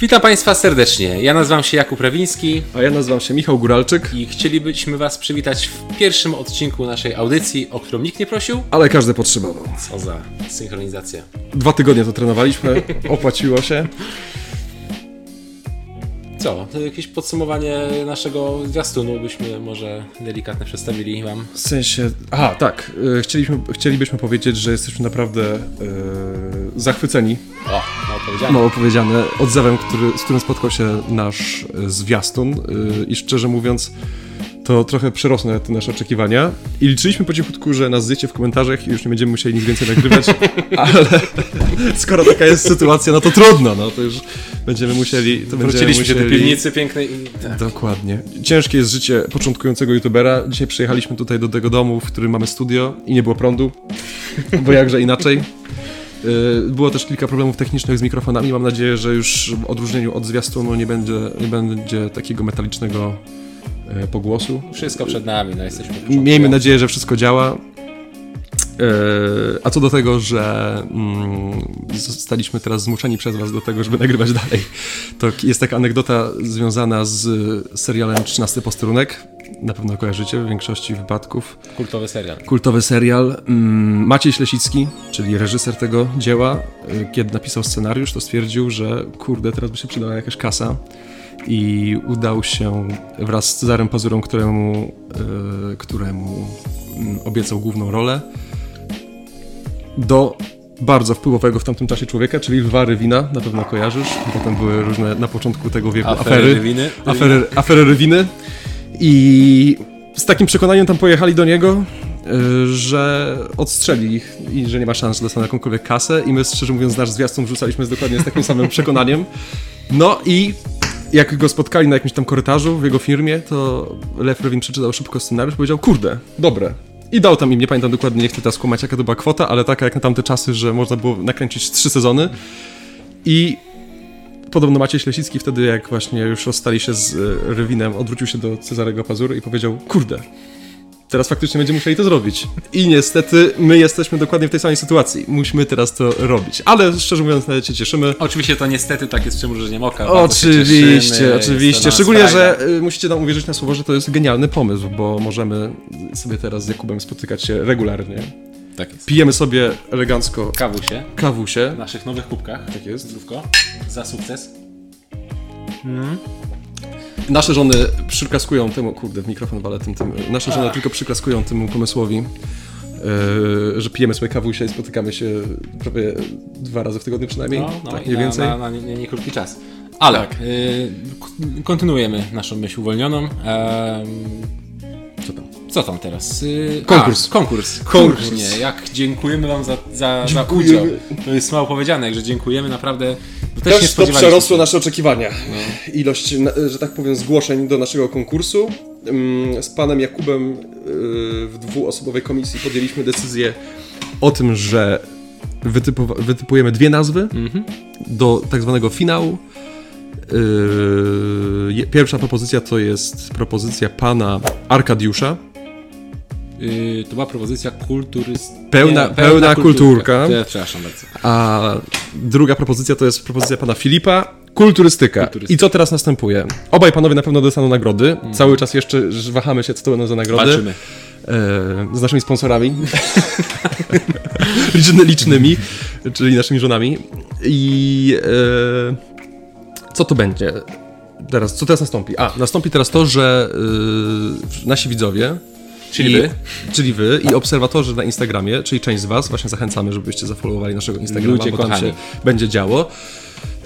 Witam Państwa serdecznie. Ja nazywam się Jakub Rawiński A ja nazywam się Michał Góralczyk, i chcielibyśmy Was przywitać w pierwszym odcinku naszej audycji, o którą nikt nie prosił. ale każdy potrzebował. Co za synchronizacja. Dwa tygodnie to trenowaliśmy, opłaciło się. Co? Jakieś podsumowanie naszego zwiastunu byśmy może delikatnie przedstawili Wam. W sensie, aha, tak, y, chcieliśmy, chcielibyśmy powiedzieć, że jesteśmy naprawdę y, zachwyceni, O, no powiedziane. mało powiedziane, odzewem, który, z którym spotkał się nasz y, zwiastun y, i szczerze mówiąc, to trochę przerosło te nasze oczekiwania i liczyliśmy po cichutku, że nas zjecie w komentarzach i już nie będziemy musieli nic więcej nagrywać, ale skoro taka jest sytuacja, no to trudno, no to już będziemy musieli... To będziemy Wróciliśmy się do musieli- piwnicy pięknej i... Tak. Dokładnie. Ciężkie jest życie początkującego youtubera. Dzisiaj przyjechaliśmy tutaj do tego domu, w którym mamy studio i nie było prądu, bo jakże inaczej. Yy, Było też kilka problemów technicznych z mikrofonami. Mam nadzieję, że już w odróżnieniu od zwiastunu nie będzie, nie będzie takiego metalicznego pogłosu. Wszystko przed nami, no jesteśmy. Miejmy nadzieję, że wszystko działa. Yy, A co do tego, że mm, zostaliśmy teraz zmuszeni przez Was do tego, żeby nagrywać dalej, to jest taka anegdota związana z serialem 13 Posterunek. Na pewno kojarzycie w większości wypadków. Kultowy serial. Kultowy serial. Mm, Maciej Ślesicki, czyli reżyser tego dzieła, y, kiedy napisał scenariusz, to stwierdził, że kurde, teraz by się przydała jakaś kasa. I udał się wraz z Cezarem Pazurą, któremu, y, któremu mm, obiecał główną rolę, do bardzo wpływowego w tamtym czasie człowieka, czyli Lwa Rywina, na pewno kojarzysz. Potem były różne na początku tego wieku Afery, afery, Rywiny. afery, afery Rywiny. I z takim przekonaniem tam pojechali do niego, y, że odstrzeli ich i że nie ma szans, że dostaną jakąkolwiek kasę. I my, szczerze mówiąc, nasz zwiastun wrzucaliśmy z dokładnie z takim samym przekonaniem. No i jak go spotkali na jakimś tam korytarzu w jego firmie, to Lew Rywin przeczytał szybko scenariusz i powiedział, kurde, dobre. I dał tam im, nie pamiętam dokładnie, nie chcę teraz skłamać jaka to była kwota, ale taka jak na tamte czasy, że można było nakręcić trzy sezony. I Podobno Maciej Ślesicki wtedy, jak właśnie już rozstali się z e, Rywinem, odwrócił się do Cezarego Pazury i powiedział, kurde, teraz faktycznie będziemy musieli to zrobić. I niestety my jesteśmy dokładnie w tej samej sytuacji. Musimy teraz to robić. Ale szczerze mówiąc, nawet się cieszymy. Oczywiście to niestety tak jest przymrużeniem oka. cieszymy, Oczywiście, oczywiście. Szczególnie, że y, musicie nam uwierzyć na słowo, że to jest genialny pomysł, bo możemy sobie teraz z Jakubem spotykać się regularnie. Tak jest. Pijemy sobie elegancko Kawusie kawusie. w naszych nowych kubkach. Tak jest. Zdrówko. Za sukces. Nasze żony przyklaskują temu, kurde, w mikrofon walę tym, tym. Nasze żony tylko przyklaskują temu pomysłowi, e, że pijemy sobie kawusie i spotykamy się prawie dwa razy w tygodniu przynajmniej, No, no tak mniej na, więcej. Na, na nie, nie, nie krótki czas. Ale Tak. y, k- kontynuujemy naszą myśl uwolnioną. Em, Co tam? teraz? Y, Konkurs. A, konkurs. Konkurs. Kurnie, jak dziękujemy wam za, za, za udział. To jest mało powiedziane, jak że dziękujemy naprawdę. Bo też Też to przerosło nasze oczekiwania. Ilość, na- że tak powiem, zgłoszeń do naszego konkursu. Ym, Z panem Jakubem y, w dwuosobowej komisji podjęliśmy decyzję o tym, że wytypujemy dwie nazwy Mhm. do tak zwanego finału. Yy, je- Pierwsza propozycja to jest propozycja pana Arkadiusza. Y, to była propozycja kulturyst... Pełna- pełna kulturka. To ja Przepraszam bardzo. A druga propozycja to jest propozycja pana Filipa, kulturystyka. Kulturystyka. I co teraz następuje? Obaj panowie na pewno dostaną nagrody. Cały czas jeszcze wahamy się, co to będą za nagrody. Walczymy. E, z naszymi sponsorami. Liczny, licznymi, czyli naszymi żonami. I e, co to będzie? Teraz, co teraz nastąpi? A, nastąpi teraz to, że y, nasi widzowie Czyli i, wy? Czyli wy i obserwatorzy na Instagramie, czyli część z was, właśnie zachęcamy, żebyście zafollowowali naszego Instagrama, Ludzie bo tam kochani. się będzie działo.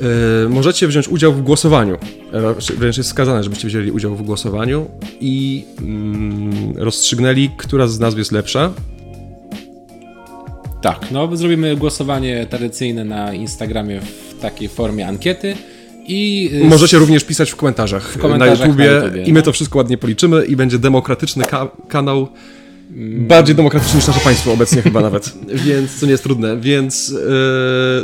Yy, możecie wziąć udział w głosowaniu. E, Wręcz jest wskazane, żebyście wzięli udział w głosowaniu i mm, rozstrzygnęli, która z nazw jest lepsza. Tak, no zrobimy głosowanie tradycyjne na Instagramie w takiej formie ankiety i y, Możecie również pisać w komentarzach, komentarzach na, YouTubie, na YouTubie, i my no. to wszystko ładnie policzymy i będzie demokratyczny ka- kanał. Bardziej demokratyczny niż nasze państwo obecnie chyba nawet, więc to nie jest trudne. Więc yy,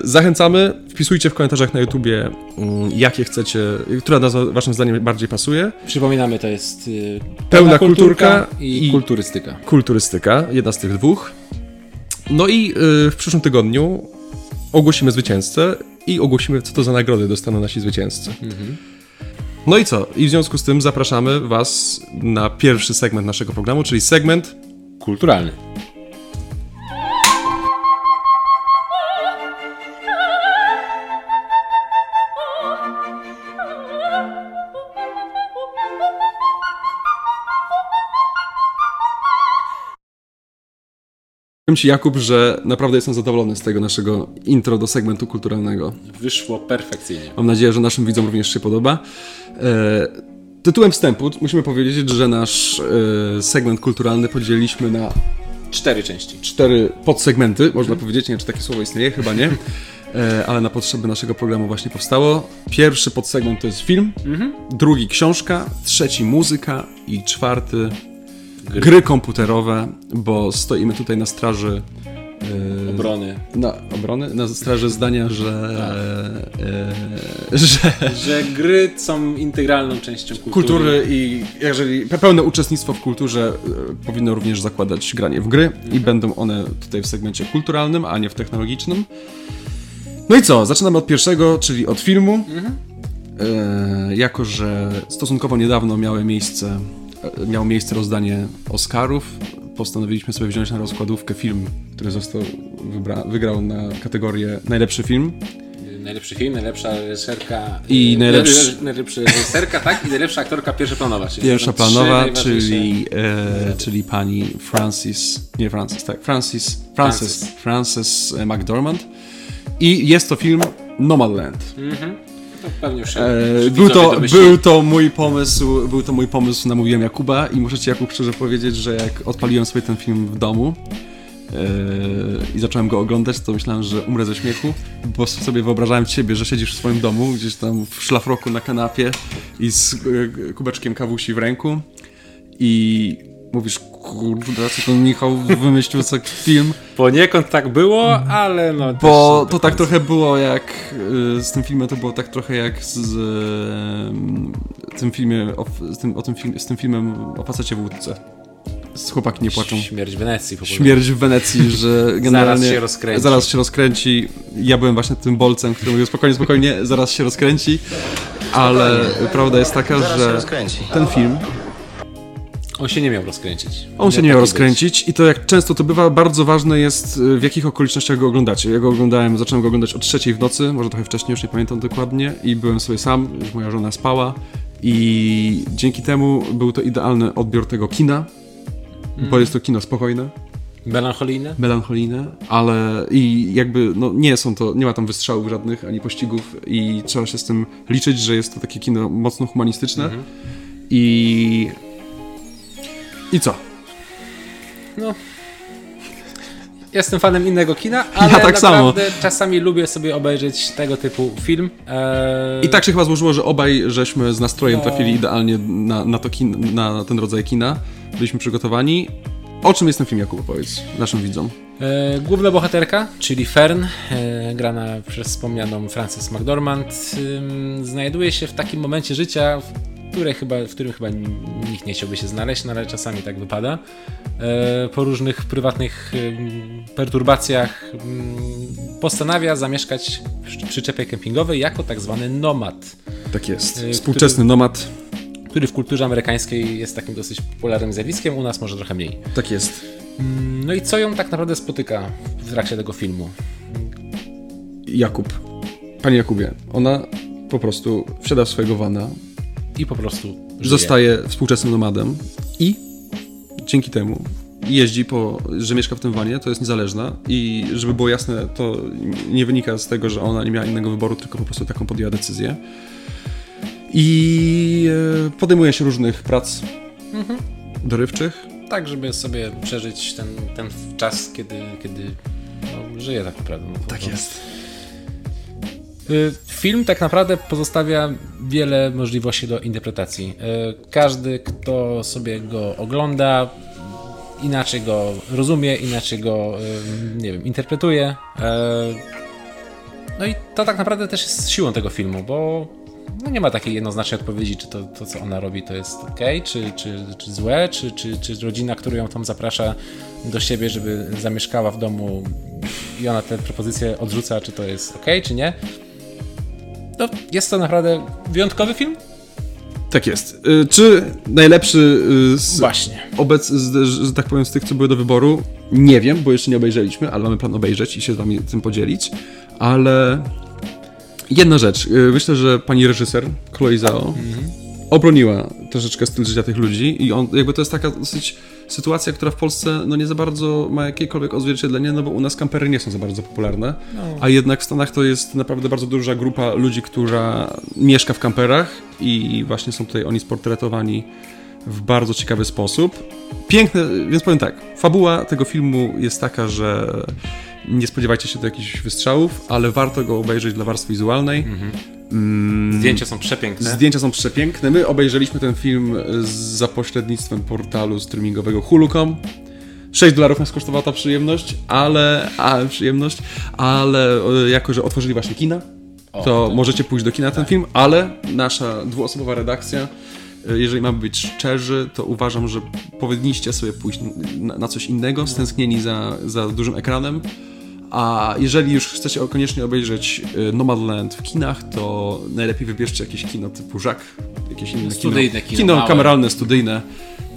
zachęcamy, wpisujcie w komentarzach na YouTubie, mm, jakie chcecie, która nazwa waszym zdaniem bardziej pasuje. Przypominamy, to jest y, Pełna kulturka i, i- kulturystyka. Kulturystyka, jedna z tych dwóch. No i yy, w przyszłym tygodniu ogłosimy zwycięzcę i ogłosimy, co to za nagrody dostaną nasi zwycięzcy. No i co? I w związku z tym zapraszamy Was na pierwszy segment naszego programu, czyli segment Kulturalny. Powiem Ci, Jakub, że naprawdę jestem zadowolony z tego naszego intro do segmentu kulturalnego. Wyszło perfekcyjnie. Mam nadzieję, że naszym widzom również się podoba. E, tytułem wstępu musimy powiedzieć, że nasz e, segment kulturalny podzieliliśmy na Cztery części. cztery podsegmenty, można powiedzieć. Nie wiem, czy takie słowo istnieje, chyba nie. E, ale na potrzeby naszego programu właśnie powstało. Pierwszy podsegment to jest film, drugi książka, trzeci muzyka i czwarty gry, komputerowe, bo stoimy tutaj na straży e, Obrony. na obrony, na straży zdania, że, e, że Że gry są integralną częścią kultury. kultury i jeżeli pełne uczestnictwo w kulturze e, powinno również zakładać granie w gry i będą one tutaj w segmencie kulturalnym, a nie w technologicznym. No i co? Zaczynamy od pierwszego, czyli od filmu. E, jako, że stosunkowo niedawno miały miejsce, miało miejsce rozdanie Oscarów, postanowiliśmy sobie wziąć na rozkładówkę film, który został wygrał na kategorię najlepszy film. Najlepszy film, najlepsza reżyserka. I najlepszy- najlepszy- Najlepsza reżyserka, tak? I najlepsza aktorka pierwszoplanowa. Czyli Pierwsza planowa, czyli, e, czyli pani Francis, nie Francis, tak, Francis, Francis, Francis. Francis e, McDormand. I jest to film Nomadland. To pewnie już się E, był, to, był to mój pomysł, był to mój pomysł, namówiłem Jakuba i muszę ci Jakub szczerze powiedzieć, że jak odpaliłem sobie ten film w domu e, i zacząłem go oglądać, to myślałem, że umrę ze śmiechu, bo sobie wyobrażałem ciebie, że siedzisz w swoim domu, gdzieś tam w szlafroku na kanapie i z e, kubeczkiem kawusi w ręku i mówisz, kurde, co ten Michał wymyślił za film, Poniekąd tak było, ale no... bo to tak trochę było jak y, z tym filmem, to było tak trochę jak z, y, tym filmie, o, z, tym, o tym film, z tym filmem o facecie w łódce. Z chłopaki nie płaczą. Śmierć Wenecji. w ogóle. Śmierć w Wenecji, że generalnie się rozkręci. zaraz się rozkręci. Ja byłem właśnie tym bolcem, który mówił spokojnie, spokojnie, zaraz się rozkręci. Ale prawda jest taka, Zaraz się że rozkręci. ten film On się nie miał rozkręcić. On się nie miał rozkręcić i to jak często to bywa, bardzo ważne jest y, w jakich okolicznościach go oglądacie. Ja go oglądałem, zacząłem go oglądać o trzeciej w nocy, może trochę wcześniej, już nie pamiętam dokładnie i byłem sobie sam, już moja żona spała i dzięki temu był to idealny odbiór tego kina, bo jest to kino spokojne, być. Melancholijne? melancholijne, ale i jakby, no nie są to, nie ma tam wystrzałów żadnych, ani pościgów i trzeba się z tym liczyć, że jest to takie kino mocno humanistyczne i... I co? No. Jestem fanem innego kina, ale tak samo. naprawdę czasami lubię sobie obejrzeć tego typu film. Eee, I tak się chyba złożyło, że obaj żeśmy z nastrojem No. trafili idealnie na, na, to kin, na ten rodzaj kina. Byliśmy przygotowani. O czym jest ten film, Jakub, powiedz naszym widzom. E, główna bohaterka, czyli Fern, e, grana przez wspomnianą Frances McDormand, znajduje się w takim momencie życia, w, której chyba, w którym chyba nikt nie chciałby się znaleźć, no ale czasami tak wypada. E, po różnych prywatnych perturbacjach postanawia zamieszkać w przyczepie kempingowej jako tak zwany nomad. Tak jest. Y, Współczesny nomad. który w kulturze amerykańskiej jest takim dosyć popularnym zjawiskiem, u nas może trochę mniej. Tak jest. No i co ją tak naprawdę spotyka w trakcie tego filmu? Jakub. Panie Jakubie, ona po prostu wsiada w swojego vana, I po prostu żyje. zostaje współczesnym nomadem i dzięki temu jeździ po, że mieszka w tym wanie, to jest niezależna i żeby było jasne, to nie wynika z tego, że ona nie miała innego wyboru, tylko po prostu taką podjęła decyzję. I e, podejmuje się różnych prac dorywczych. Tak, żeby sobie przeżyć ten, ten czas, kiedy, kiedy no, żyje tak naprawdę. No, to- Y, Film tak naprawdę pozostawia wiele możliwości do interpretacji. Y, Każdy, kto sobie go ogląda, inaczej go rozumie, inaczej go, y, nie wiem, interpretuje. Y, No i to tak naprawdę też jest siłą tego filmu, bo no nie ma takiej jednoznacznej odpowiedzi, czy to, to co ona robi, to jest ok, czy, czy, czy złe, czy, czy, czy rodzina, która ją tam zaprasza do siebie, żeby zamieszkała w domu i ona te propozycje odrzuca, czy to jest ok, czy nie. No, jest to naprawdę wyjątkowy film. Tak jest. Y, Czy najlepszy y, z, Właśnie. obec, z, że tak powiem, z tych, co były do wyboru? Nie wiem, bo jeszcze nie obejrzeliśmy, ale mamy plan obejrzeć i się z wami tym podzielić. Ale jedna rzecz. Y, Myślę, że pani reżyser, Chloe Zhao, obroniła troszeczkę styl życia tych ludzi i on, jakby to jest taka dosyć sytuacja, która w Polsce no nie za bardzo ma jakiekolwiek odzwierciedlenie, no bo u nas kampery nie są za bardzo popularne, a jednak w Stanach to jest naprawdę bardzo duża grupa ludzi, która mieszka w kamperach i właśnie są tutaj oni sportretowani w bardzo ciekawy sposób. Piękne, więc powiem tak, fabuła tego filmu jest taka, że nie spodziewajcie się tu jakichś wystrzałów, ale warto go obejrzeć dla warstwy wizualnej. Zdjęcia są przepiękne. Zdjęcia są przepiękne. My obejrzeliśmy ten film za pośrednictwem portalu streamingowego Hulu.com. 6 dolarów nas kosztowała ta przyjemność, ale, a, przyjemność, ale e, jako, że otworzyli właśnie kina, to tak. możecie pójść do kina na ten film, ale nasza dwuosobowa redakcja, e, jeżeli mamy być szczerzy, to uważam, że powinniście sobie pójść na, na coś innego, stęsknieni za, za dużym ekranem. A jeżeli już chcecie koniecznie obejrzeć e, Nomadland w kinach, to najlepiej wybierzcie jakieś kino typu Żak, jakieś inne Studyjne kino, Kino małe. kameralne, studyjne.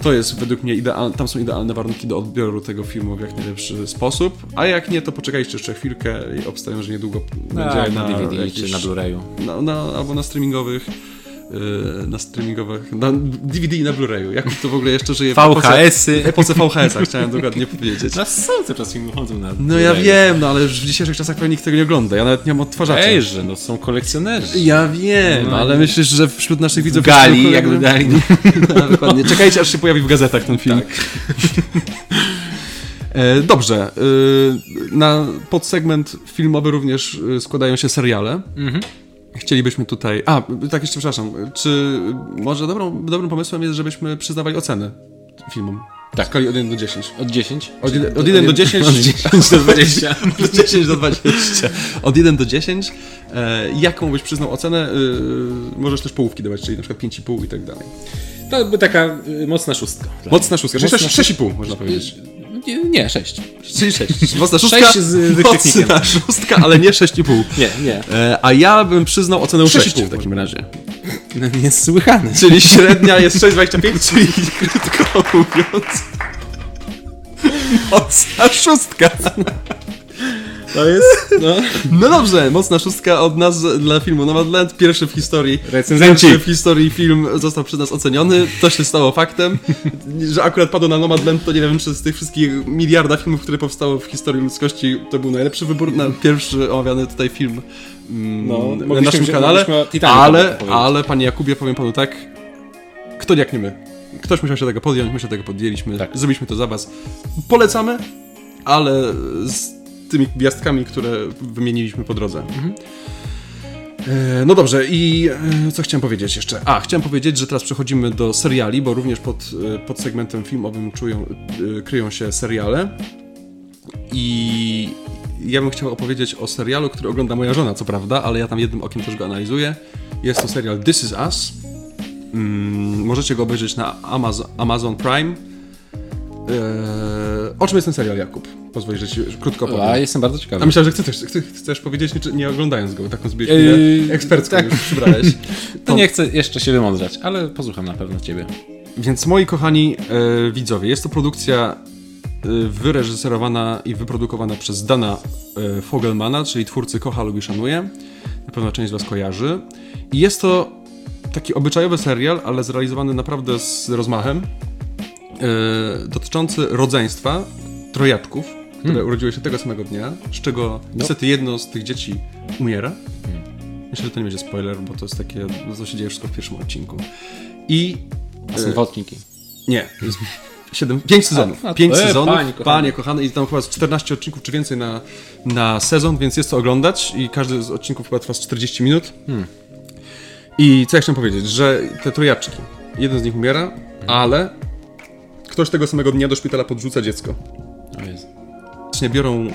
To jest według mnie idealne, tam są idealne warunki do odbioru tego filmu w jak najlepszy sposób. A jak nie, to poczekajcie jeszcze chwilkę i obstawiam, że niedługo będzie Tak, na DVD jakieś- czy na Blu-rayu. na, na, albo na streamingowych. Yy, Na streamingowych. Na DVD i na Blu-rayu. Jak to w ogóle jeszcze żyje w VHS-y. epoce- epoce VHS-a, chciałem dokładnie powiedzieć. No są cały czas filmy chodzą na No ja wiem, no ale już w dzisiejszych czasach pewnie nikt tego nie ogląda. Ja nawet nie mam odtwarzacza. Ejże, no są kolekcjonerzy. Ja wiem, No, ale myślisz, że wśród naszych widzów... Gali, jest jakby dali. No, dokładnie. Czekajcie, aż się pojawi w gazetach ten film. E, Dobrze. e, Na podsegment filmowy również e, składają się seriale. Chcielibyśmy tutaj. A, tak jeszcze przepraszam. Czy może dobrą, dobrym pomysłem jest, żebyśmy przyznawali oceny filmom? Tak. W skali od 1 do 10. Od 10? Od, jed- od 1 do 10. Od 10 do 20. Od 10 do 20. Od 1 do 10. E, jaką byś przyznał ocenę? E, możesz też połówki dawać, czyli na przykład 5,5 i tak dalej. To by taka y, mocna szóstka. Mocna szóstka, czyli Mocna 6, 6,5 można powiedzieć. Nie, nie 6. Czyli 6. Mocna szóstka, Sześć z wykrzyknikiem. mocna szóstka, ale nie 6,5. Nie, nie. E, a ja bym przyznał ocenę 6,5 6,5 w takim razie. No, niesłychane. Czyli średnia jest 6,25, czyli krótko mówiąc... Mocna szóstka. To jest, no... No dobrze, mocna szóstka od nas dla filmu Nomadland. Pierwszy w historii. Recenzenci. Pierwszy w historii film został przez nas oceniony. To się stało faktem. Że akurat padło na Nomadland, to nie wiem, czy z tych wszystkich miliarda filmów, które powstało w historii ludzkości, to był najlepszy wybór na pierwszy omawiany tutaj film mm, No, na naszym wziąć- kanale. Ale, powiedzieć. ale, panie Jakubie, powiem panu tak, kto jak nie my. Ktoś musiał się tego podjąć, my się tego podjęliśmy, Tak. zrobiliśmy to za was. Polecamy, ale z tymi gwiazdkami, które wymieniliśmy po drodze. E, No dobrze, i e, co chciałem powiedzieć jeszcze? A, chciałem powiedzieć, że teraz przechodzimy do seriali, bo również pod, e, pod segmentem filmowym czują, kryją się seriale. I ja bym chciał opowiedzieć o serialu, który ogląda moja żona, co prawda, ale ja tam jednym okiem też go analizuję. Jest to serial This Is Us. Mm, możecie go obejrzeć na Amazon, Amazon Prime. Eee, o czym jest ten serial, Jakub? Pozwól, że ci krótko opowiem. A jestem bardzo A ciekawy. myślałem, że chcesz, chcesz, chcesz powiedzieć, nie, nie oglądając go, taką zbiegł Yy, ekspercką tak. już przybrałeś. To nie chcę jeszcze się wymądrzać, ale posłucham na pewno ciebie. Więc moi kochani e, widzowie, jest to produkcja e, wyreżyserowana i wyprodukowana przez Dana e, Fogelmana, czyli twórcy Kocha lubi szanuje. Na pewno część z was kojarzy. I jest to taki obyczajowy serial, ale zrealizowany naprawdę z rozmachem, e, dotyczący rodzeństwa trojaczków, które urodziły się tego samego dnia, z czego niestety jedno z tych dzieci umiera. Myślę, że to nie będzie spoiler, bo to jest takie, co się dzieje wszystko w pierwszym odcinku. I A są wodniki. nie, jest 7, 5 sezonów. A, no to- 5 e, sezonów, panie panie kochany. kochane. i tam chyba z 14 odcinków czy więcej na, na sezon, więc jest co oglądać i każdy z odcinków chyba trwa z 40 minut. Hmm. I co ja chciałem powiedzieć, że te trojaczki, jeden z nich umiera, ale ktoś tego samego dnia do szpitala podrzuca dziecko. O Jezu. Biorą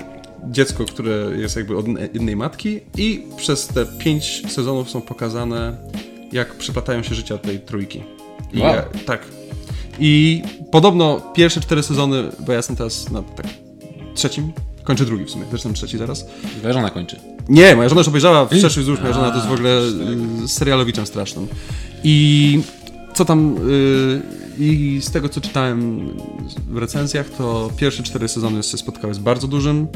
dziecko, które jest jakby od jednej matki i przez te 5 sezonów są pokazane, jak przeplatają się życia tej trójki. I Wow. tak. I podobno pierwsze cztery sezony, bo ja jestem teraz na tak, trzecim Kończę drugi w sumie, zaczynam trzeci zaraz. Twoja żona kończy. Nie, moja żona już obejrzała wszerszy wzdłuż, moja żona to jest w ogóle y, serialowiczem strasznym. I co tam, y, i z tego co czytałem w recenzjach, to pierwsze cztery sezony się spotkały z bardzo dużym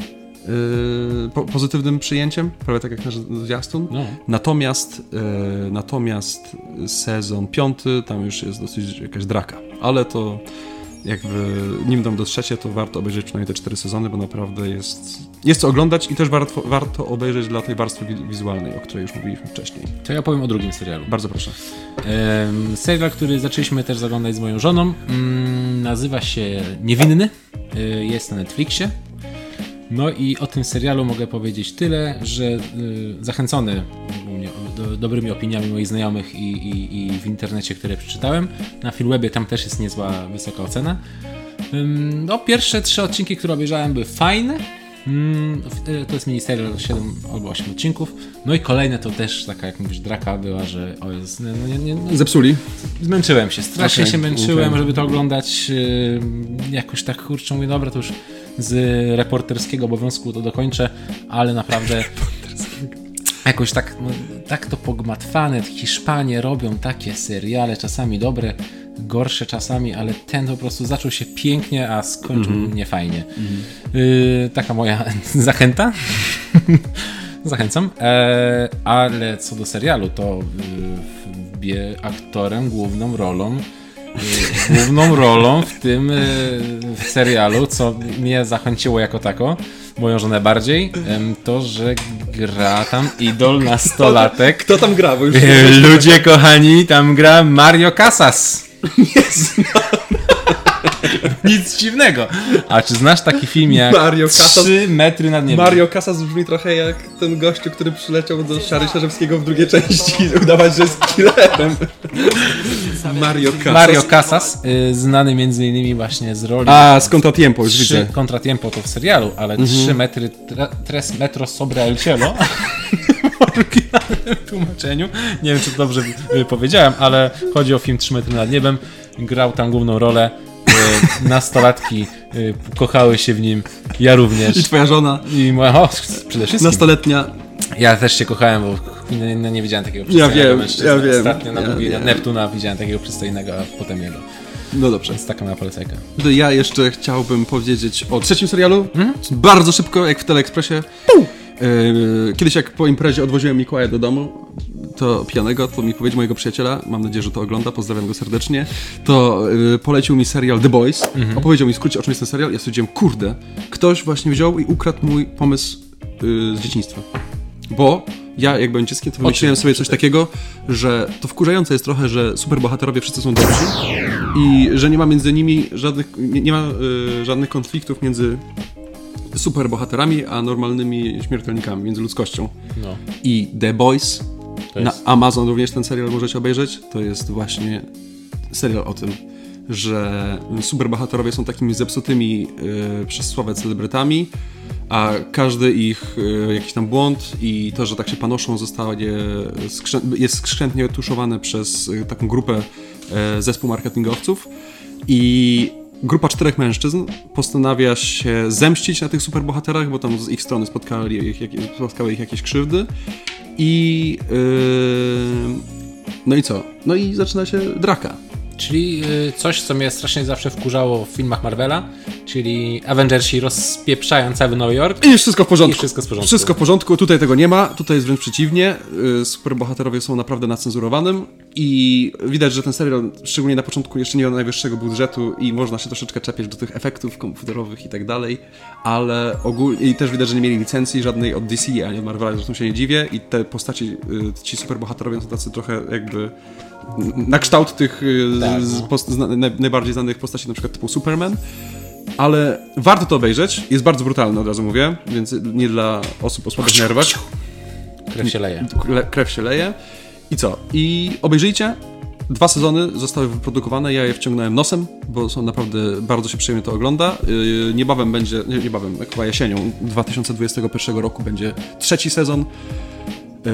y, po, pozytywnym przyjęciem, prawie tak jak nasz zwiastun. No. Natomiast, y, natomiast sezon piąty, tam już jest dosyć jakaś draka, ale to jakby nim tam dotrzecie, to warto obejrzeć przynajmniej te cztery sezony, bo naprawdę jest, jest co oglądać i też warto, warto obejrzeć dla tej warstwy wi- wizualnej, o której już mówiliśmy wcześniej. To ja powiem o drugim serialu. Bardzo proszę. Em, serial, który zaczęliśmy też zaglądać z moją żoną, mm, nazywa się Niewinny. Y, Jest na Netflixie. No i o tym serialu mogę powiedzieć tyle, że y, zachęcony do, dobrymi opiniami moich znajomych i, i, i w internecie, które przeczytałem. Na Filmwebie tam też jest niezła, wysoka ocena. No, pierwsze trzy odcinki, które obejrzałem, były fajne. Mm, y, To jest miniserial 7 albo 8 odcinków. No i kolejne to też taka, jak mówisz, draka była, że o jest, no, nie, nie, no, Zepsuli? Zmęczyłem się, strasznie Okej, się męczyłem, okej. żeby to oglądać. Jakoś tak kurczę, mówię, dobra, to już z reporterskiego obowiązku to dokończę, ale naprawdę jakoś tak, no, tak to pogmatwane. Hiszpanie robią takie seriale, czasami dobre, gorsze czasami, ale ten po prostu zaczął się pięknie, a skończył mnie fajnie. Yy, taka moja zachęta. Zachęcam. E, ale co do serialu, to y, bie aktorem główną rolą y, główną rolą w tym y, w serialu, co mnie zachęciło jako tako, moją żonę bardziej, to, że gra tam idol nastolatek. Kto tam gra? Bo już Ludzie kochani, tam gra Mario Casas. Nic dziwnego. A czy znasz taki film jak Mario Casas? 3 metry nad niebem? Mario Casas brzmi trochę jak ten gościu, który przyleciał do Szary Szerzewskiego w drugiej części i udawać, że jest killerem. Mario Casas. Mario Casas, y, znany między innymi właśnie z roli A, z Contratiempo, już 3 widzę. Mhm. Contratiempo to w serialu, ale 3 metry, tre, tres metros sobre el cielo w oryginalnym tłumaczeniu. Nie wiem, czy to dobrze powiedziałem, ale chodzi o film 3 metry nad niebem. Grał tam główną rolę. Y, nastolatki y, kochały się w nim, ja również. I twoja żona, I moja, o, przede wszystkim. nastoletnia. Ja też się kochałem, bo nie, nie, nie widziałem takiego Ja przystojnego wiem, mężczyzny. ja wiem. Ostatnio na Ja wiem. Neptuna widziałem takiego przystojnego, a potem jego. No dobrze. Jest taka moja polecajka. To Ja jeszcze chciałbym powiedzieć o trzecim serialu. Mhm. Bardzo szybko, jak w Teleekspresie. Yy, Kiedyś jak po imprezie odwoziłem Mikołaja do domu, to pijanego, to mi powiedział mojego przyjaciela, mam nadzieję, że to ogląda, pozdrawiam go serdecznie, to yy, polecił mi serial The Boys, Mhm. opowiedział mi w skrócie, o czym jest ten serial, ja stwierdziłem, kurde, ktoś właśnie wziął i ukradł mój pomysł yy, z dzieciństwa. Bo ja, jak byłem dzieckiem, to wymyśliłem sobie coś takiego, że to wkurzające jest trochę, że superbohaterowie wszyscy są dobrzy i że nie ma między nimi żadnych, nie, nie ma y, żadnych konfliktów między superbohaterami, a normalnymi śmiertelnikami, między ludzkością. No. I The Boys, To na jest- Amazon również ten serial możecie obejrzeć, to jest właśnie serial o tym, że superbohaterowie są takimi zepsutymi y, przez sławę celebrytami, a każdy ich y, jakiś tam błąd i to, że tak się panoszą, zostaje skrzę jest skrzętnie tuszowane przez y, taką grupę zespół marketingowców i grupa czterech mężczyzn postanawia się zemścić na tych superbohaterach, bo tam z ich strony spotkali ich, spotkały ich jakieś krzywdy i yy, no i co? No i zaczyna się draka. Czyli y, coś, co mnie strasznie zawsze wkurzało w filmach Marvela, czyli Avengersi rozpieprzają cały Nowy Jork. I już wszystko w porządku. I wszystko w porządku. Wszystko w porządku, tutaj tego nie ma, tutaj jest wręcz przeciwnie. Yy, Superbohaterowie są naprawdę na cenzurowanym i widać, że ten serial, szczególnie na początku, jeszcze nie ma najwyższego budżetu i można się troszeczkę czepiać do tych efektów komputerowych i tak dalej, ale ogólnie, i też widać, że nie mieli licencji żadnej od DC, ani od Marvela, zresztą się nie dziwię i te postaci, yy, ci superbohaterowie są tacy trochę jakby na kształt tych yy, Tak, no. post, zna, naj, najbardziej znanych postaci, na przykład typu Superman, ale warto to obejrzeć. Jest bardzo brutalny, od razu mówię, więc nie dla osób o słabych nerwach. Krew się leje. Le- Krew się leje. I co? I obejrzyjcie. Dwa sezony zostały wyprodukowane, ja je wciągnąłem nosem, bo są naprawdę bardzo się przyjemnie to ogląda. Yy, niebawem będzie, nie, niebawem, chyba jesienią 2021 roku będzie trzeci sezon. Yy,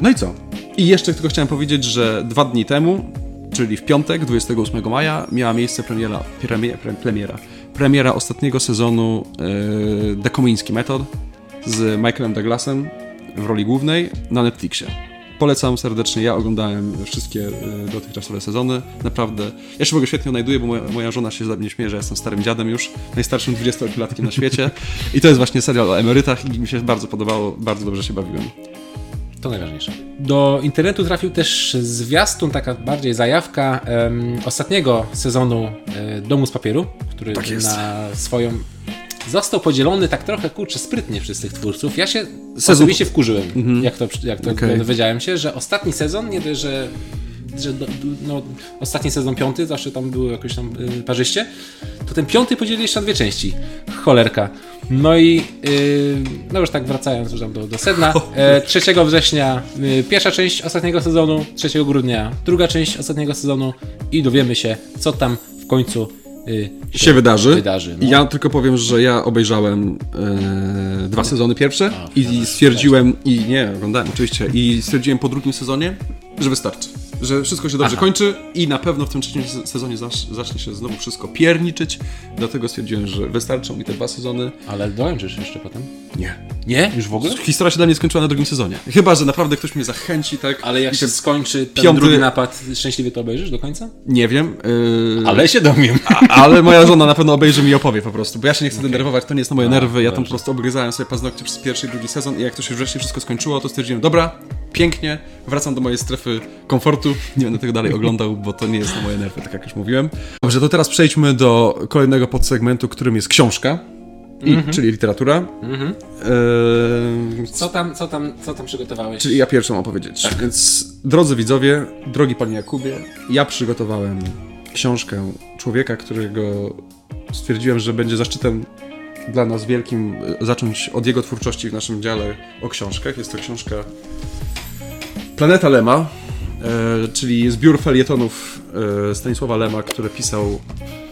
no i co? I jeszcze tylko chciałem powiedzieć, że dwa dni temu, czyli w piątek, 28 maja, miała miejsce premiera, premiera, premiera, premiera ostatniego sezonu e, The Komiński Method z Michaelem Douglasem w roli głównej na Netflixie. Polecam serdecznie, ja oglądałem wszystkie e, dotychczasowe sezony, naprawdę. Ja się w ogóle świetnie odnajduję, bo moja, moja żona się ze mnie śmieje, że jestem starym dziadem już, najstarszym 28-latkiem na świecie i to jest właśnie serial o emerytach i mi się bardzo podobało, bardzo dobrze się bawiłem. To najważniejsze. Do internetu trafił też zwiastun, taka bardziej zajawka em, ostatniego sezonu e, Domu z Papieru, który Tak na swoją... Został podzielony tak trochę, kurczę, sprytnie przez tych twórców. Ja się Sezon- osobiście wkurzyłem, jak to, jak to Okej. dowiedziałem się, że ostatni sezon, nie dość, że że do, no, ostatni sezon piąty, zawsze tam było jakoś tam y, parzyście, to ten piąty podzielili jeszcze na dwie części. Cholerka. No i y, no już tak wracając już tam do, do sedna, e, 3 września y, pierwsza część ostatniego sezonu, 3 grudnia druga część ostatniego sezonu i dowiemy się, co tam w końcu y, się wydarzy. wydarzy, no. Ja tylko powiem, że ja obejrzałem e, dwa sezony pierwsze i wyobraź stwierdziłem, i nie, oglądałem oczywiście, i stwierdziłem po drugim sezonie, że wystarczy. Że wszystko się dobrze Aha. kończy i na pewno w tym trzecim se- sezonie zacznie się znowu wszystko pierniczyć. Dlatego stwierdziłem, że wystarczą mi te dwa sezony. Ale dołączysz jeszcze potem? Nie. Nie? Już w ogóle? Historia się dla mnie skończyła na drugim sezonie. Chyba, że naprawdę ktoś mnie zachęci, tak? Ale jak się skończy ten piąty- drugi napad, szczęśliwie to obejrzysz do końca? Nie wiem. Yy... Ale się dowiem. Ale moja żona na pewno obejrzy mi i opowie po prostu, bo ja się nie chcę denerwować, to nie jest na moje A, nerwy, ja tam dobrze. po prostu obgryzałem sobie paznokcie przez pierwszy i drugi sezon i jak to się wreszcie wszystko skończyło, to stwierdziłem, dobra, pięknie, wracam do mojej strefy komfortu, nie będę tego dalej oglądał, bo to nie jest na moje nerwy, tak jak już mówiłem. Dobrze, to teraz przejdźmy do kolejnego podsegmentu, którym jest książka, i, czyli literatura. Eee, Co tam, co tam, co tam przygotowałeś? Czyli ja pierwszą mam opowiedzieć. Więc, drodzy widzowie, drogi panie Jakubie, ja przygotowałem książkę człowieka, którego stwierdziłem, że będzie zaszczytem dla nas wielkim e, zacząć od jego twórczości w naszym dziale o książkach. Jest to książka Planeta Lema, e, czyli zbiór felietonów e, Stanisława Lema, które pisał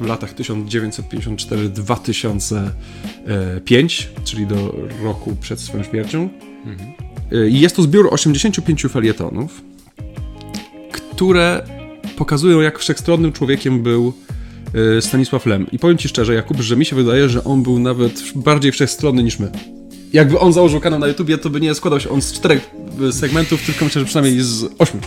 w latach 1954-2005, czyli do roku przed swoją śmiercią. Y, I jest to zbiór 85 felietonów, które pokazują, jak wszechstronnym człowiekiem był Stanisław Lem. I powiem Ci szczerze, Jakub, że mi się wydaje, że on był nawet bardziej wszechstronny niż my. Jakby on założył kanał na YouTubie, to by nie składał się on z czterech y, segmentów, tylko myślę, że przynajmniej z ośmiu.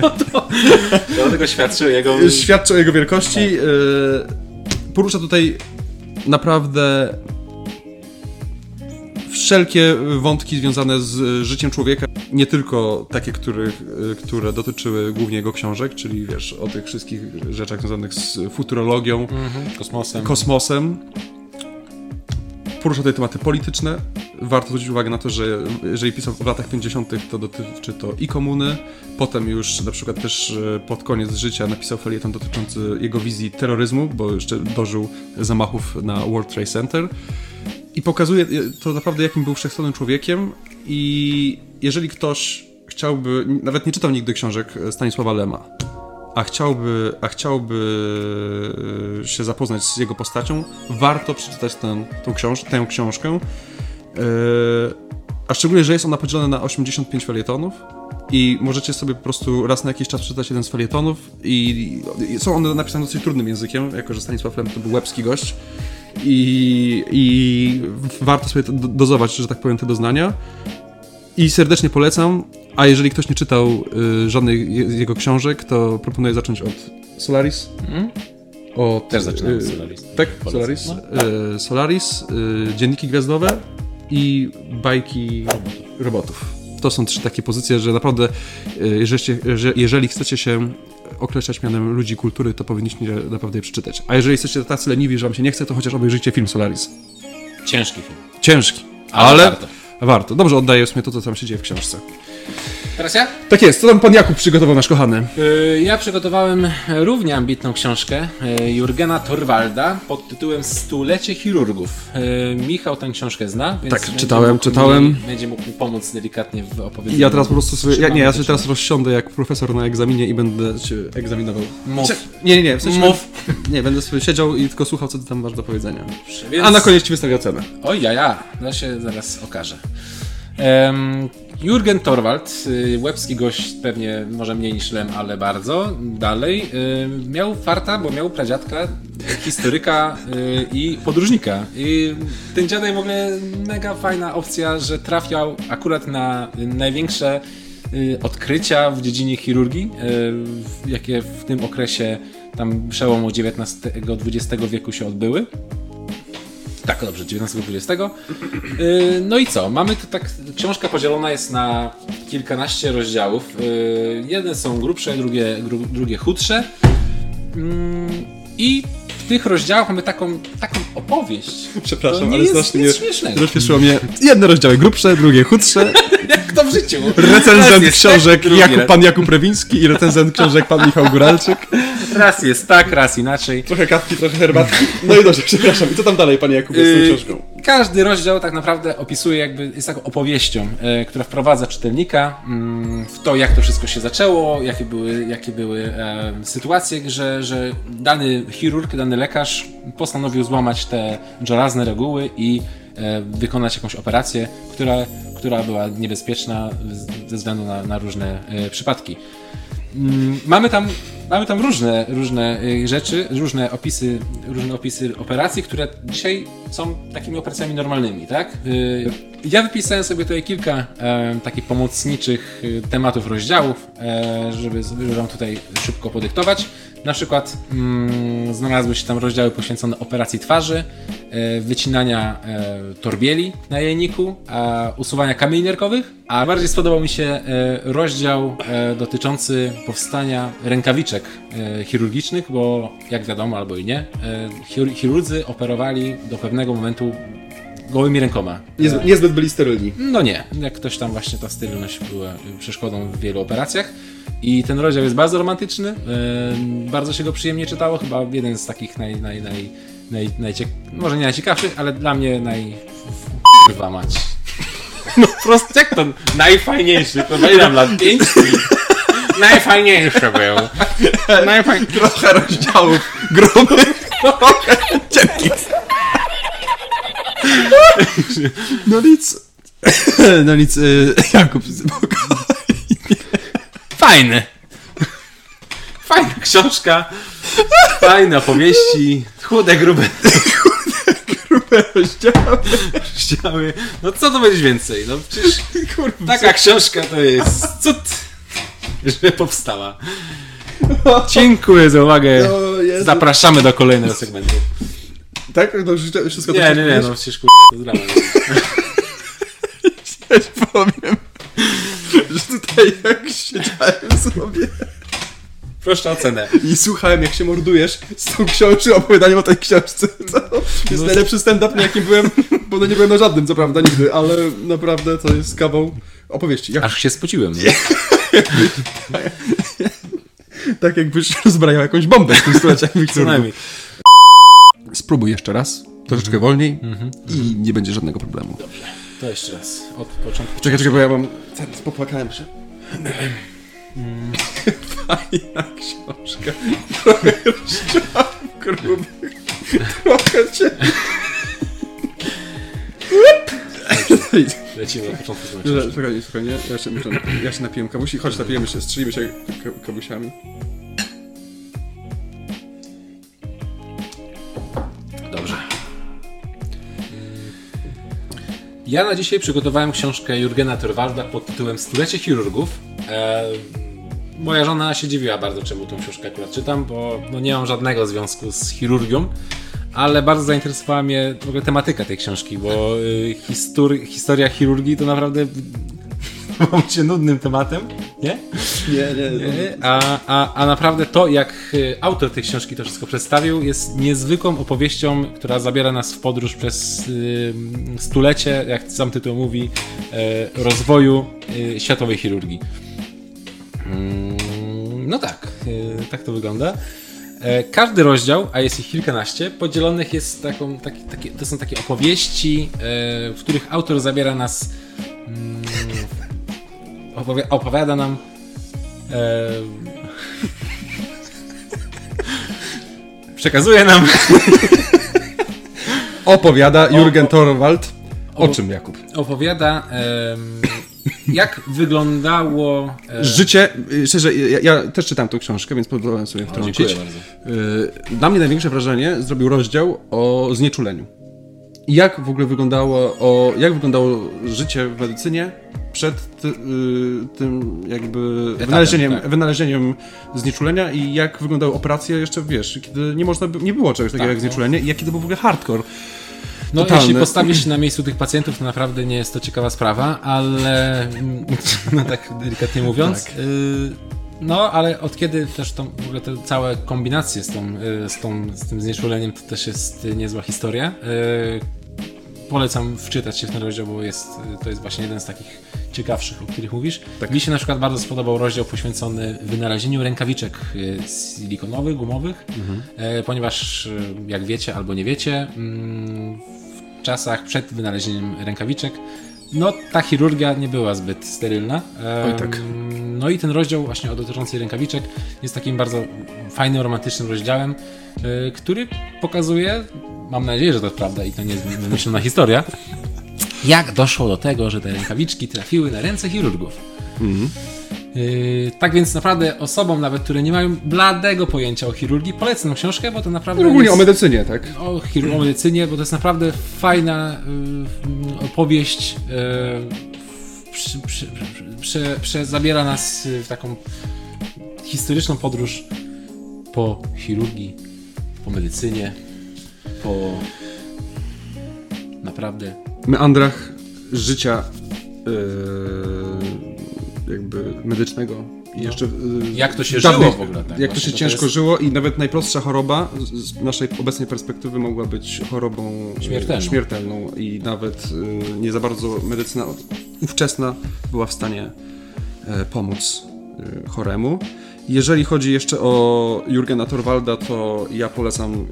Do tego świadczy jego... Świadczy o jego wielkości. y, Porusza tutaj naprawdę wszelkie wątki związane z życiem człowieka, nie tylko takie, których, y, które dotyczyły głównie jego książek, czyli wiesz, o tych wszystkich rzeczach związanych z futurologią, Mhm, kosmosem. kosmosem. Porusza tutaj tematy polityczne. Warto zwrócić uwagę na to, że jeżeli pisał w latach 50., to dotyczy to i komuny. Potem już na przykład też e, pod koniec życia napisał felieton dotyczący jego wizji terroryzmu, bo jeszcze dożył zamachów na World Trade Center. I pokazuje e, to naprawdę, jakim był wszechstronnym człowiekiem. I jeżeli ktoś chciałby, nawet nie czytał nigdy książek e, Stanisława Lema, a chciałby, a chciałby e, się zapoznać z jego postacią, warto przeczytać ten, tą, książ tę książkę. E, A szczególnie, że jest ona podzielona na 85 felietonów i możecie sobie po prostu raz na jakiś czas przeczytać jeden z felietonów i są one napisane dosyć trudnym językiem, jako że Stanisław Lem to był łebski gość i, i warto sobie dozować, że tak powiem, te doznania. I serdecznie polecam. A jeżeli ktoś nie czytał y, z jego książek, to proponuję zacząć od Solaris. Mhm. Od, Też zaczynam od y, Solaris. Tak. Solaris. No. Y, Solaris, y, Dzienniki Gwiazdowe i bajki robotów. To są trzy takie pozycje, że naprawdę, y, jeżeli, że- jeżeli chcecie się określać mianem ludzi kultury, to powinniście naprawdę je przeczytać. A jeżeli jesteście tacy leniwi, że wam się nie chce, to chociaż obejrzyjcie film Solaris. Ciężki film. Ciężki, Ale ale, warto. warto. Dobrze, oddaję w sumie to, co tam się dzieje w książce. Teraz ja? Tak jest, co tam pan Jakub przygotował, nasz kochany? Y, Ja przygotowałem równie ambitną książkę y, Jurgena Torwalda pod tytułem Stulecie chirurgów. Y, Michał tę książkę zna, więc Tak, czytałem, mógł czytałem. Mi, będzie mógł mi pomóc delikatnie w opowiedzeniu. Ja teraz po prostu sobie, ja, nie, ja sobie Trzymamy teraz rozsiądę jak profesor na egzaminie i będę cię egzaminował. Mów. Cze- Nie, nie, nie, w sensie Mów. Nie, będę sobie siedział i tylko słuchał, co ty tam masz do powiedzenia. Więc... A na koniec ci wystawię ocenę. Oj, ja, ja, to się zaraz okaże. Em, Jurgen Torwald, y, łebski gość, pewnie może mniej niż Lem, ale bardzo. Dalej. y, Miał farta, bo miał pradziadka, historyka y, i podróżnika. I ten dziadek w ogóle mega fajna opcja, że trafiał akurat na największe y, odkrycia w dziedzinie chirurgii, y, jakie w tym okresie tam przełomu XIX-XX wieku się odbyły. Tak, dobrze, 19-20. Yy, No i co? Mamy tu tak. Książka podzielona jest na kilkanaście rozdziałów. Yy, Jedne są grubsze, drugie, drugie chudsze. Mm, I tych rozdziałach mamy taką, taką opowieść. Przepraszam, To nie ale jest strasznie nic mnie śmiesznego. rozśmieszyło mnie. Jedne rozdziały grubsze, drugie chudsze. Jak to w życiu? Recenzent książek tak, Jakub, pan Jakub Rewiński i recenzent książek pan Michał Góralczyk. Raz jest tak, raz inaczej. Trochę kawki, trochę herbatki. No i dobrze, przepraszam. I co tam dalej, panie Jakubie, z tą Yy, książką? Każdy rozdział tak naprawdę opisuje, jakby jest taką opowieścią, e, która wprowadza czytelnika mm, w to, jak to wszystko się zaczęło, jakie były, jakie były e, sytuacje, że, że dany chirurg, dany lekarz postanowił złamać te żelazne reguły i e, wykonać jakąś operację, która, która była niebezpieczna ze względu na, na różne e, przypadki. Mm, Mamy tam, mamy tam różne, różne y, rzeczy, różne opisy, różne opisy operacji, które dzisiaj są takimi operacjami normalnymi, tak? Ja wypisałem sobie tutaj kilka e, takich pomocniczych tematów rozdziałów, e, żeby, żeby wam tutaj szybko podyktować. Na przykład mm, znalazły się tam rozdziały poświęcone operacji twarzy, e, wycinania e, torbieli na jajniku, a usuwania kamieni nerkowych, a bardziej spodobał mi się e, rozdział e, dotyczący powstania rękawiczek e, chirurgicznych, bo jak wiadomo, albo i nie, e, chir- chirurdzy operowali do pewnego momentu gołymi rękoma. Niezbyt, niezbyt byli sterylni. No nie, jak ktoś tam właśnie ta stylność była przeszkodą w wielu operacjach. I ten rozdział jest bardzo romantyczny, yy, bardzo się go przyjemnie czytało, chyba jeden z takich naj, naj, naj, naj, najciek... może nie najciekawszych, ale dla mnie naj... Kurwa mać. No prosto, jak to najfajniejszy, to ile nam lat? Pięć? Najfajniejszy był. Najfaj... Trochę rozdziałów grubych, trochę. No nic. No nic, y, Jakub, spokojnie. Fajny. Fajna książka, fajne opowieści, chude, grube grube rozdziały. rozdziały. No co to będzie więcej? No przecież Kurwa, taka książka to jest cud, że powstała. Dziękuję za uwagę. No, Jezu. Zapraszamy do kolejnego segmentu. Tak? No, już wszystko Nie, to nie, nie, no przecież kurwa, to drama. Ja ci powiem, że tutaj jak siedziałem sobie Proszę o cenę. i słuchałem jak się mordujesz z tą książką, opowiadaniem o tej książce, to jest No. najlepszy stand-up, na jakim byłem, bo no nie byłem na żadnym, co prawda, nigdy, ale naprawdę to jest kawał opowieści. Jak, Aż się spociłem. tak jakbyś rozbrajał jakąś bombę w tym stuleciu. Co najmniej. Spróbuj jeszcze raz, troszeczkę wolniej i nie będzie żadnego problemu. To jeszcze raz, od początku. Czekaj, czekaj, bo ja mam... Popłakałem się. Fajna książka. Trochę rozdziałów grubych. Trochę cię... Lecimy od początku. Spokojnie, spokojnie. Ja się, ja się napiję kawusi. Chodź, napijemy się, strzelimy się ka- kawusiami. Ja na dzisiaj przygotowałem książkę Jurgena Torwalda pod tytułem Stulecie chirurgów. E, moja żona się dziwiła bardzo, czemu tą książkę akurat czytam, bo no, nie mam żadnego związku z chirurgią, ale bardzo zainteresowała mnie w ogóle tematyka tej książki, bo y, histor- historia chirurgii to naprawdę mam się nudnym tematem, nie? Nie, nie, Nie, A, a, a naprawdę to, jak y, autor tej książki to wszystko przedstawił, jest niezwykłą opowieścią, która zabiera nas w podróż przez y, stulecie, jak sam tytuł mówi, y, rozwoju y, światowej chirurgii. Mm, No tak, y, tak to wygląda. E, Każdy rozdział, a jest ich kilkanaście, podzielonych jest taką, taki, takie, to są takie opowieści, e, w których autor zabiera nas, mm, opowi- opowiada nam e, przekazuje nam Opowiada Jurgen Torwald. O czym, Jakub? opowiada, em, jak wyglądało... e, Życie, y, szczerze, ja, ja też czytałem tą książkę, więc pozwolę sobie wtrącić. dziękuję bardzo. Y, Dla mnie największe wrażenie zrobił rozdział o znieczuleniu. Jak w ogóle wyglądało, o, jak wyglądało życie w medycynie przed ty, y, tym jakby wynalezieniem, tak. wynalezieniem znieczulenia i jak wyglądały operacje jeszcze, wiesz, kiedy nie można, nie było czegoś takiego Tak, jak no. znieczulenie i jaki to był w ogóle hardcore. No, Totalny. jeśli postawisz się na miejscu tych pacjentów, to naprawdę nie jest to ciekawa sprawa, ale no tak delikatnie mówiąc. Tak. y, no, ale od kiedy też tą, w ogóle te całe kombinacje z, tą, y, z, tą, z tym znieczuleniem, to też jest y, niezła historia. Polecam wczytać się w ten rozdział, bo jest, to jest właśnie jeden z takich ciekawszych, o których mówisz. Tak. Mi się na przykład bardzo spodobał rozdział poświęcony wynalezieniu rękawiczek y, silikonowych, gumowych, e, ponieważ y, jak wiecie albo nie wiecie, mm, w czasach przed wynalezieniem rękawiczek no, ta chirurgia nie była zbyt sterylna. Oj, tak. No i ten rozdział właśnie o dotyczący rękawiczek jest takim bardzo fajnym, romantycznym rozdziałem, y, który pokazuje, mam nadzieję, że to prawda i to nie jest wymyślona historia, jak doszło do tego, że te rękawiczki trafiły na ręce chirurgów. Yy, tak więc naprawdę osobom nawet, które nie mają bladego pojęcia o chirurgii, polecam książkę, bo to naprawdę No, ogólnie jest o medycynie, tak? o, chir- o medycynie, bo to jest naprawdę fajna y, opowieść. Y, przy, przy, przy, przy, przy, zabiera nas w taką historyczną podróż po chirurgii, po medycynie, po naprawdę meandrach życia yy, jakby medycznego. I jeszcze, yy, No. Jak to się dawnych- żyło w ogóle, tak, jak to się to ciężko jest- żyło i nawet najprostsza choroba z, naszej obecnej perspektywy mogła być chorobą yy, Śmiertelną. śmiertelną i nawet yy, nie za bardzo medycyna ówczesna była w stanie e, pomóc choremu. Jeżeli chodzi jeszcze o Jurgena Torwalda, to ja polecam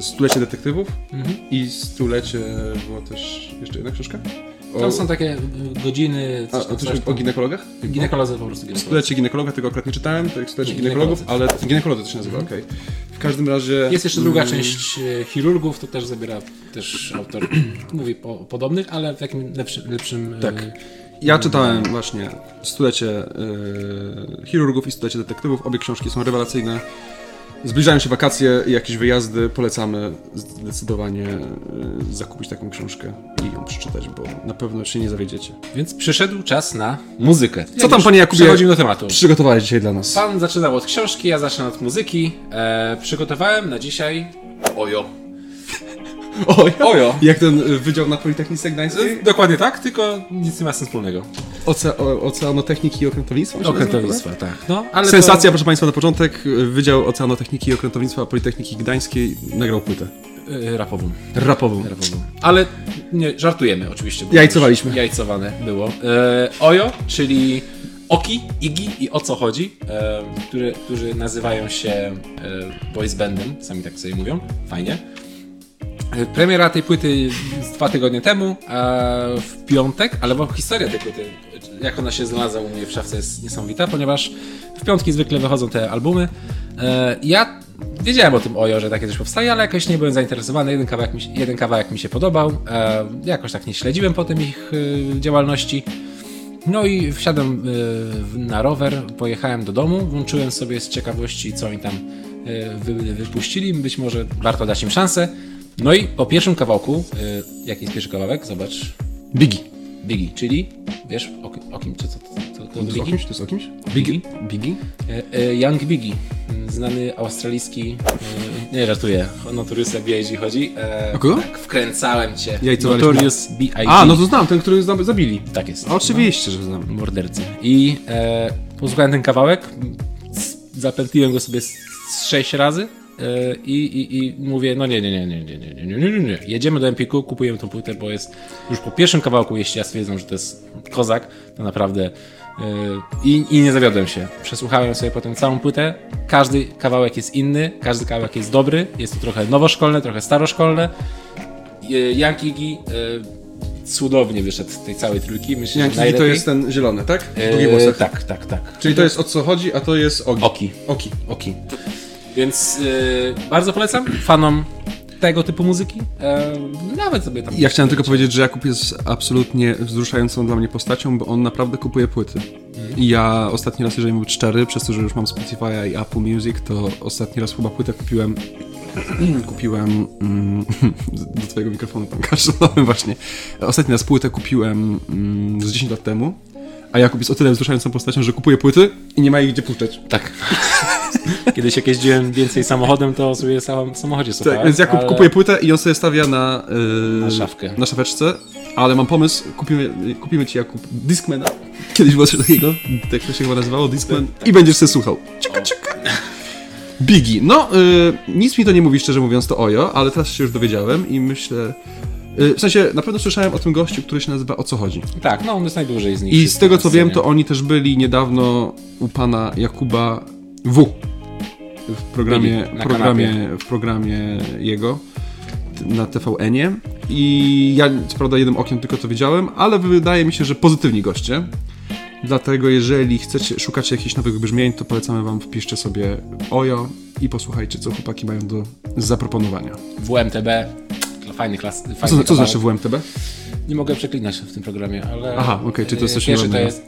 Stulecie detektywów Mhm. i Stulecie była też jeszcze jedna książka? O, Tam są takie y, godziny, coś tam, a coś coś o tam. ginekologach? Ginekolodzy po prostu. Stulecie ginekologa, tego akurat nie czytałem, to stulecie ginekologów, ale ginekolodzy. to się nazywa, okej. W każdym razie... Jest jeszcze druga część e, chirurgów, to też zabiera też autor, mówi po, o podobnych, ale w takim lepszym... lepszym e, Tak. Ja czytałem właśnie Stulecie y, chirurgów i Stulecie detektywów. Obie książki są rewelacyjne. Zbliżają się wakacje i jakieś wyjazdy. Polecamy zdecydowanie y, zakupić taką książkę i ją przeczytać, bo na pewno się nie zawiedziecie. Więc przyszedł czas na muzykę. Co tam, panie Jakubie? Przechodzimy do tematu. Przygotowałeś dzisiaj dla nas. Pan zaczynał od książki, ja zacznę od muzyki. E, przygotowałem na dzisiaj Ojo. Oj, Ojo. Jak ten y, wydział na Politechnice Gdańskiej? Dokładnie tak, tylko nic nie ma z tym wspólnego. Oce, oceanotechniki i okrętownictwa? Okrętownictwa, tak. No, ale Sensacja, proszę Państwa, na początek. Wydział Oceanotechniki i Okrętownictwa Politechniki Gdańskiej nagrał płytę. To, e, rapową. Rapową. rapową. Ale nie, żartujemy oczywiście. Jajcowaliśmy. Jajcowane było. Ojo, czyli Oki, Igi i o co chodzi, e, które, którzy nazywają się e, boys bandem, sami tak sobie mówią, fajnie. E, Premiera tej płyty dwa tygodnie temu, a w piątek, ale historia tej płyty, jak ona się znalazła u mnie w szafce jest niesamowita, ponieważ w piątki zwykle wychodzą te albumy. E, Ja wiedziałem o tym Ojo, że takie coś powstaje, ale jakoś nie byłem zainteresowany. Jeden kawałek mi jeden kawałek mi się podobał. E, Jakoś tak nie śledziłem potem ich e, działalności. No i wsiadłem e, na rower, pojechałem do domu, włączyłem sobie z ciekawości, co oni tam e, wy, wypuścili. Być może warto dać im szansę. No i po pierwszym kawałku, e, jaki jest pierwszy kawałek? Zobacz. Biggie. Biggie, czyli wiesz o, o kim, czy co to, to, to, jest o kimś? To jest o kimś? Biggie? Biggie? E, e, Young Biggie, znany australijski, e, nie żartuję, o Notoriousa B.I.G. chodzi. E, O kogo? Tak, wkręcałem cię. Jajcowaliśmy. Notorious B.I.G. A, no to znam, ten, który zab- zabili. Tak jest. Oczywiście, że znam. Mordercy. I e, posłuchałem ten kawałek, zapętliłem go sobie z, z sześć razy i, i, i mówię, no nie, nie, nie, nie, nie, nie, nie, nie, nie, nie. Jedziemy do Empiku, kupujemy tą płytę, bo jest już po pierwszym kawałku, jeśli ja stwierdzam, że to jest kozak, to naprawdę e, i, i nie zawiodłem się. Przesłuchałem sobie potem całą płytę, każdy kawałek jest inny, każdy kawałek jest dobry, jest to trochę nowoszkolne, trochę staroszkolne. E, Iggy e, cudownie wyszedł z tej całej trójki, myślę, Jaki to jest ten zielony, tak? W Eee, tak, tak, tak. Czyli to jest o co chodzi, a to jest Ogi. Oki. Oki. Oki. Więc yy, bardzo polecam fanom tego typu muzyki, e, nawet sobie tam... Ja chciałem tylko powiedzieć, że Jakub jest absolutnie wzruszającą dla mnie postacią, bo on naprawdę kupuje płyty. I ja ostatni raz, jeżeli był cztery, przez to, że już mam Spotify'a i Apple Music, to ostatni raz chyba płytę kupiłem kupiłem mm, do twojego mikrofonu tam kaszlowałem właśnie. Ostatni raz płytę kupiłem mm, z 10 lat temu, a Jakub jest o tyle wzruszającą postacią, że kupuje płyty i nie ma ich gdzie puszczać. Tak. Kiedyś jak jeździłem więcej samochodem, to sobie sam w samochodzie słuchałem. Tak, więc Jakub ale... kupuje płytę i on sobie stawia na, yy, Na szafkę. na szafeczce, ale mam pomysł, kupimy, kupimy ci Jakub Discmana, kiedyś było coś takiego, tak to się chyba nazywało, Discman, i będziesz sobie słuchał. Cieka, cieka. Biggie. No, yy, nic mi to nie mówi, szczerze mówiąc, to Ojo, ale teraz się już dowiedziałem i myślę... Yy, w sensie, na pewno słyszałem o tym gościu, który się nazywa O co chodzi. Tak, no on jest najdłużej z nich. I z tego co wiem, to oni też byli niedawno u pana Jakuba W. W programie, Byli programie, w programie jego na TVN-ie. I ja co prawda jednym okiem tylko to widziałem, ale wydaje mi się, że pozytywni goście. Dlatego jeżeli chcecie, szukacie jakichś nowych brzmień, to polecamy wam wpiszcie sobie Ojo i posłuchajcie, co chłopaki mają do zaproponowania. WMTB, fajny klas. Fajny Co, co znaczy WMTB? Nie mogę przeklinać w tym programie, ale... Aha, okej, czyli to jest e, coś Pierwszy to jest...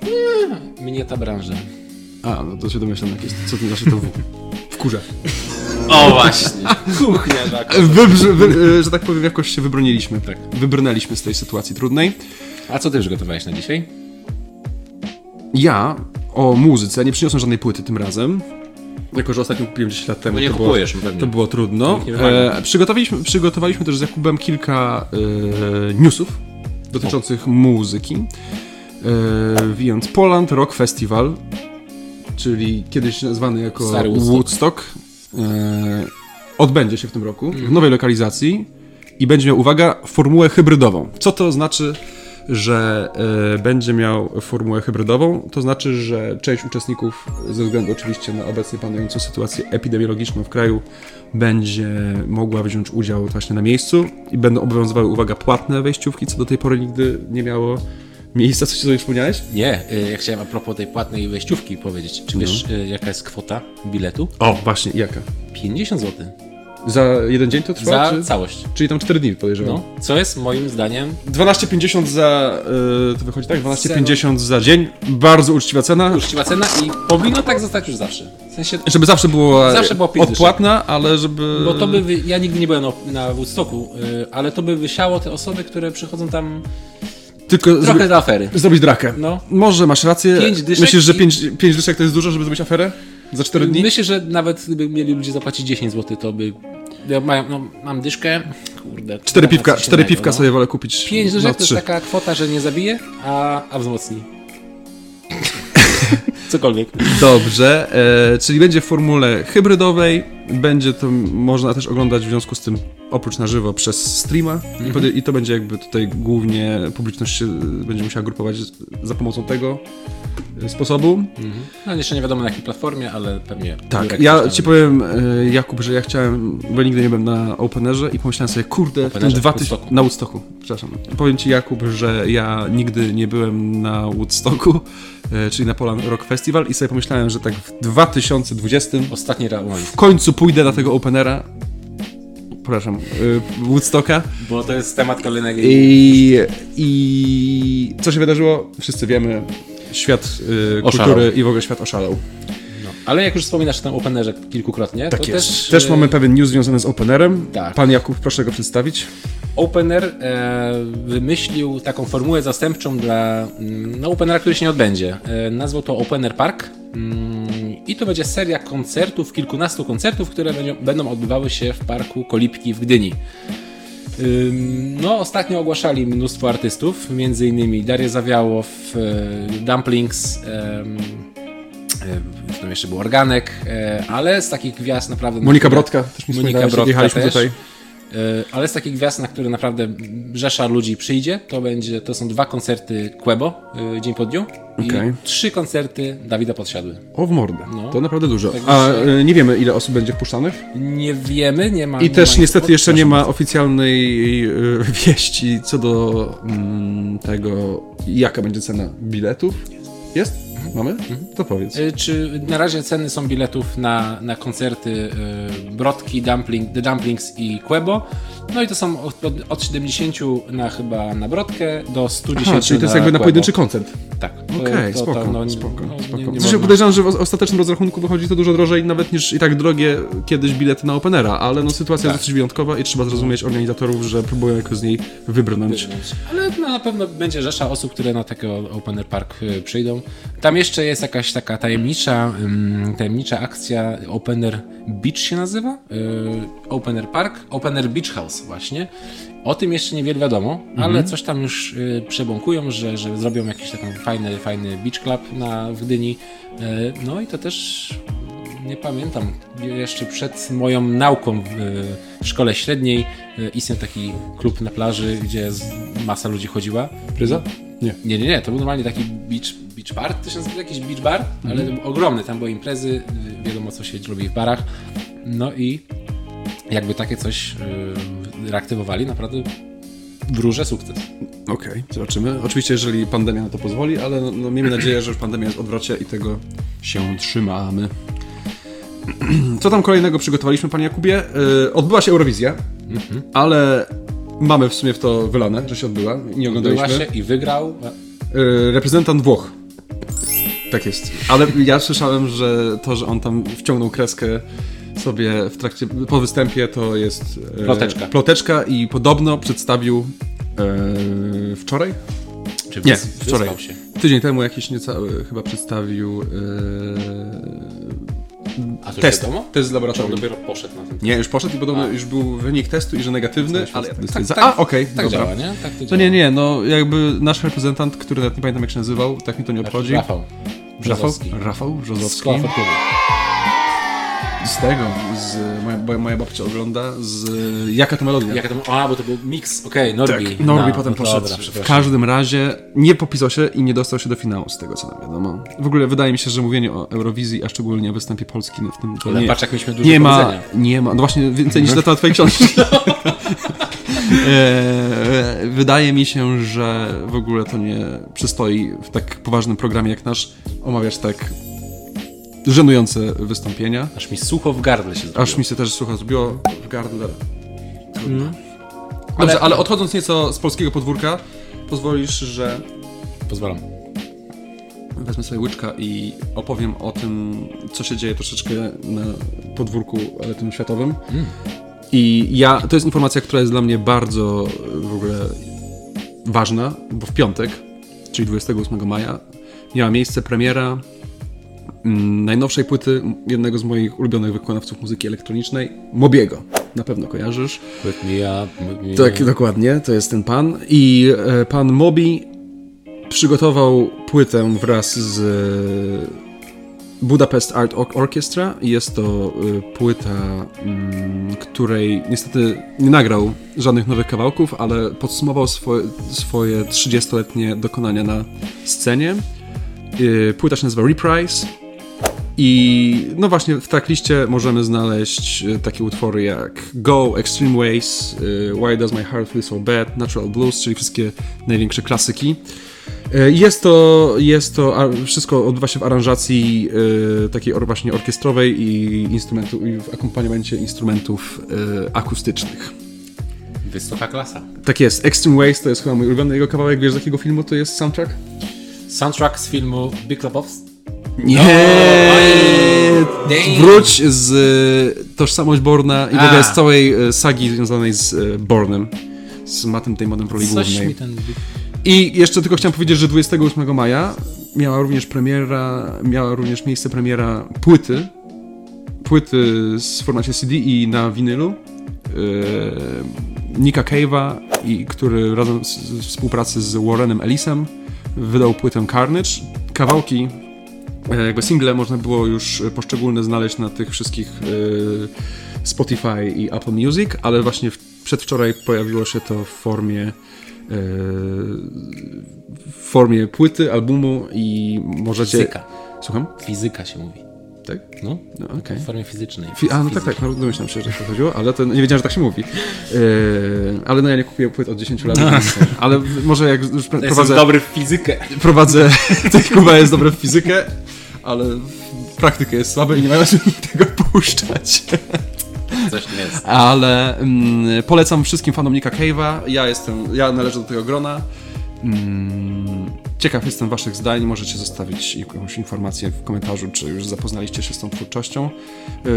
e, Mnie ta branża. A, no to się domyślam, jak jest, co to znaczy to W. W kurze. O właśnie, kuchnia tak. Wybrze, wy, że tak powiem, jakoś się wybroniliśmy. Tak. Wybrnęliśmy z tej sytuacji trudnej. A co ty przygotowałeś na dzisiaj? Ja o muzyce nie przyniosłem żadnej płyty tym razem. Jako, że ostatnio kupiłem 10 lat temu. No nie to kupujesz, było, pewnie. To było trudno. Wymaga. E, przygotowaliśmy, przygotowaliśmy też z Jakubem kilka e, newsów dotyczących muzyki. E, więc Poland Rock Festival, czyli kiedyś nazwany jako Stary Woodstock. Woodstock, e, odbędzie się w tym roku Mhm. w nowej lokalizacji i będzie miał, uwaga, formułę hybrydową. Co to znaczy? Że e, będzie miał formułę hybrydową, to znaczy, że część uczestników, ze względu oczywiście na obecnie panującą sytuację epidemiologiczną w kraju, będzie mogła wziąć udział właśnie na miejscu i będą obowiązywały, uwaga, płatne wejściówki, co do tej pory nigdy nie miało miejsca. Co ci sobie wspomniałeś? Nie, y, ja chciałem a propos tej płatnej wejściówki powiedzieć. Czy wiesz, No. y, jaka jest kwota biletu? O, właśnie, jaka? 50 zł. Za jeden dzień to trwa? Za czy? całość. Czyli tam 4 dni podejrzewam. No, co jest moim zdaniem 12,50 za. Yy, to wychodzi tak? 12,50 za dzień. Bardzo uczciwa cena. uczciwa cena i powinno tak zostać już zawsze. W sensie, Żeby zawsze było Zawsze było odpłatna, ale żeby. bo to by, wy... ja nigdy nie byłem na, na Woodstocku, y, ale to by wysiało te osoby, które przychodzą tam Tylko trochę afery. zrobić drakę. No. Może masz rację. Pięć dyszek Myślisz, że i- 5 pięć, pięć dyszek to jest dużo, żeby zrobić aferę? Za 4 dni? Myślę, że nawet gdyby mieli ludzie zapłacić 10 zł, to by... Ja mają, no, mam dyszkę, kurde. Cztery dam piwka, coś cztery innego, piwka no. sobie wolę kupić. 5 na dyszek to jest taka kwota, że nie zabije, a, a wzmocni. Cokolwiek. Dobrze, e, czyli będzie w formule hybrydowej, będzie to można też oglądać w związku z tym oprócz na żywo przez streama I, pod, i to będzie jakby tutaj głównie publiczność się będzie musiała grupować za pomocą tego e, sposobu. No jeszcze nie wiadomo na jakiej platformie, ale pewnie... Tak, ja ci powiem e, Jakub, że ja chciałem, bo nigdy nie byłem na Openerze i pomyślałem sobie, kurde, w tym Openerze? dwa Woodstocku. tysiące... Na Woodstocku, przepraszam. Powiem ci Jakub, że ja nigdy nie byłem na Woodstocku, e, czyli na Poland Rock Festival i sobie pomyślałem, że tak w 2020 Ostatni round. w końcu pójdę na tego Openera. Przepraszam, y, Woodstocka. Bo to jest temat kolejnego. I, I co się wydarzyło? Wszyscy wiemy. Świat y, kultury i w ogóle świat oszalał. No. Ale jak już wspominasz o tym Openerze kilkukrotnie, Tak to jest. też... Też, e, mamy pewien news związany z Openerem. Tak. Pan Jakub, proszę go przedstawić. Opener e, wymyślił taką formułę zastępczą dla mm, no, Openera, który się nie odbędzie. E, nazwał to Opener Park mm, i to będzie seria koncertów, kilkunastu koncertów, które będą, będą odbywały się w parku Kolipki w Gdyni. No, ostatnio ogłaszali mnóstwo artystów, między innymi Daria Zawiałow, e, Dumplings, em, e, tam jeszcze był Organek, e, ale z takich gwiazd naprawdę... na Monika Brodka też mi Monika Brodka jechaliśmy też. tutaj. E, Ale z takich gwiazd, na które naprawdę rzesza ludzi przyjdzie, to będzie, to są dwa koncerty Quebo e, dzień po dniu i Okej. trzy koncerty Dawida Podsiadły. O, w mordę. No. To naprawdę dużo. Także- A y, nie wiemy, ile osób będzie wpuszczanych. Nie wiemy, nie ma. I nie też ma niestety jeszcze nie ma oficjalnej wieści co do mm, tego, jaka będzie cena biletów. Jest? Mamy? To powiedz. Y, Czy na razie ceny są biletów na, na koncerty y, Brodki, Dumpling, The Dumplings i Quebo. No i to są od, od- od 70 na chyba na Brodkę do 110 Aha, czyli to jest jakby na Quebo. pojedynczy koncert. Tak. Okej, to- spoko, to, no, spoko, no, spoko. Nie, nie można- podejrzewam, że w os- ostatecznym rozrachunku wychodzi to dużo drożej nawet niż i tak drogie kiedyś bilety na Openera, ale no sytuacja jest Tak. dosyć wyjątkowa i trzeba zrozumieć organizatorów, że próbują jakoś z niej wybrnąć. Ale no, na pewno będzie rzesza osób, które na takiego Open Air Park y, przyjdą. Tam jeszcze jest jakaś taka tajemnicza, tajemnicza akcja Open Air Beach się nazywa. Y, Open Air Park, Open Air Beach House właśnie. O tym jeszcze niewiele wiadomo, ale coś tam już y, przebąkują, że, że zrobią jakiś taki fajny, fajny beach club na, w Gdyni. Y, no i to też nie pamiętam. Jeszcze przed moją nauką w, szkole średniej istniał taki klub na plaży, gdzie masa ludzi chodziła. Pryza? Nie. Nie, nie, nie, to był normalnie taki beach, beach bar, to się nazywa jakiś beach bar, ale był ogromny, tam były imprezy, wiadomo co się robi w barach. No i jakby takie coś y, reaktywowali, naprawdę wróżę sukces. Okej, zobaczymy. Oczywiście, jeżeli pandemia na to pozwoli, ale no, no, miejmy nadzieję, że już pandemia jest w odwrocie i tego się trzymamy. Co tam kolejnego przygotowaliśmy, panie Jakubie? Yy, odbyła się Eurowizja, ale mamy w sumie w to wylane, że się odbyła. Nie oglądaliśmy. się i wygrał. Yy, reprezentant Włoch. Tak jest. Ale ja słyszałem, że to, że on tam wciągnął kreskę sobie w trakcie, po występie, to jest... yy, Ploteczka. Ploteczka i podobno przedstawił yy, wczoraj? Czy Nie, wczoraj. Tydzień temu jakiś niecały chyba przedstawił to test. wiadomo? Test z Czy on laboratorium. dopiero poszedł na ten Nie, już poszedł i podobno już był wynik testu i że negatywny, ale... Tak, za- tak, A, okej, tak dobra. działa, nie? Tak to To działa. nie, nie, no jakby nasz reprezentant, który nawet nie pamiętam jak się nazywał, tak mi to nie obchodzi. Rafał. Rafał, Brzozowski. Rafał Z Brzozowski. Z tego, z, moja, bo moja babcia ogląda, z Jaka to melodia. Jak to, a, bo to był mix, okej, Norbi. Tak, Norbi No, potem no poszedł. Dobra, w każdym razie nie popisał się i nie dostał się do finału, z tego co nam wiadomo. W ogóle wydaje mi się, że mówienie o Eurowizji, a szczególnie o występie Polski no w tym Ale nie, patrz, jak mieliśmy dużo nie ma, powiedzenia. nie ma, no właśnie więcej niż na temat twojej książki. e, wydaje mi się, że w ogóle to nie przystoi w tak poważnym programie jak nasz omawiać tak żenujące wystąpienia. Aż mi sucho w gardle się zrobiło. Aż mi się też słucha zrobiło w gardle. Mm. Dobrze, ale odchodząc nieco z polskiego podwórka, pozwolisz, że Pozwalam. wezmę sobie łyczka i opowiem o tym, co się dzieje troszeczkę na podwórku, ale tym światowym. I ja, to jest informacja, która jest dla mnie bardzo w ogóle ważna, bo w piątek, czyli 28 maja, miała miejsce premiera mm, najnowszej płyty jednego z moich ulubionych wykonawców muzyki elektronicznej, Mobiego. Na pewno kojarzysz. Put me up, put me Tak, up. dokładnie, to jest ten pan. I e, pan Mobi przygotował płytę wraz z e, Budapest Art Or- Orchestra. Jest to e, płyta, mm, której niestety nie nagrał żadnych nowych kawałków, ale podsumował swoje, swoje 30-letnie dokonania na scenie. Płyta się nazywa Reprise. I no właśnie w trackliście możemy znaleźć e, takie utwory jak Go, Extreme Ways, e, Why Does My Heart Feel So Bad, Natural Blues, czyli wszystkie największe klasyki. E, Jest to, jest to wszystko odbywa się w aranżacji takiej właśnie orkiestrowej i, instrumentu, i w akompaniamencie instrumentów akustycznych. Wysoka klasa. Tak jest, Extreme Ways to jest chyba mój ulubiony jego kawałek. Wiesz z jakiego filmu to jest soundtrack? Soundtrack z filmu Big Lebowski. Nie! Damn. Wróć z e, Tożsamość Borna i w ogóle z całej e, sagi związanej z e, Bornem. Z Mattem Damonem w roli głównej. I jeszcze tylko chciałem powiedzieć, że 28 maja miała również premiera, miała również miejsce premiera płyty. Płyty z w formacie CD i na winylu. Yy, Nika Cave'a, i który razem z, z współpracy z Warrenem Ellisem wydał płytę Carnage. Kawałki jego single można było już poszczególne znaleźć na tych wszystkich e, Spotify i Apple Music, ale właśnie przedwczoraj pojawiło się to w formie e, w formie płyty, albumu i możecie... Fizyka. Słucham? Fizyka się mówi. Tak? No, No, okej. w formie fizycznej. Fi- A, no tak, tak, no, domyślam się, że to chodziło, ale to nie wiedziałem, że tak się mówi. Yy, ale no ja nie kupuję płyt od 10 lat, więc, ale może jak już Jestem prowadzę, dobry w fizykę. prowadzę, Kuba jest dobry w fizykę, ale w praktykę jest słaby i nie mają się tego puszczać. Coś nie jest. Ale mm, polecam wszystkim fanom Nicka Cave'a. Ja jestem, ja należę do tego grona. Mm, ciekaw jestem waszych zdań. Możecie zostawić jakąś informację w komentarzu, czy już zapoznaliście się z tą twórczością.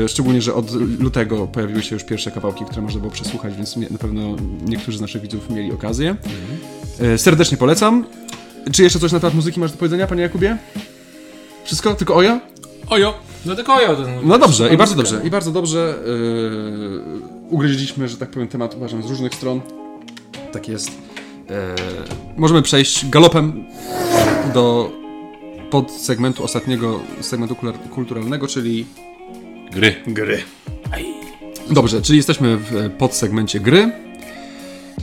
E, Szczególnie, że od lutego pojawiły się już pierwsze kawałki, które można było przesłuchać, więc na pewno niektórzy z naszych widzów mieli okazję. E, Serdecznie polecam. Czy jeszcze coś na temat muzyki masz do powiedzenia, panie Jakubie? Wszystko? Tylko ojo? Ojo, no tylko ojo. To, No dobrze, i bardzo dobrze, i bardzo dobrze. Yy, ugryźliśmy, że tak powiem, temat uważam z różnych stron. Tak jest. Yy, możemy przejść galopem do podsegmentu ostatniego segmentu kulturalnego, czyli Gry. gry. Dobrze, czyli jesteśmy w podsegmencie gry.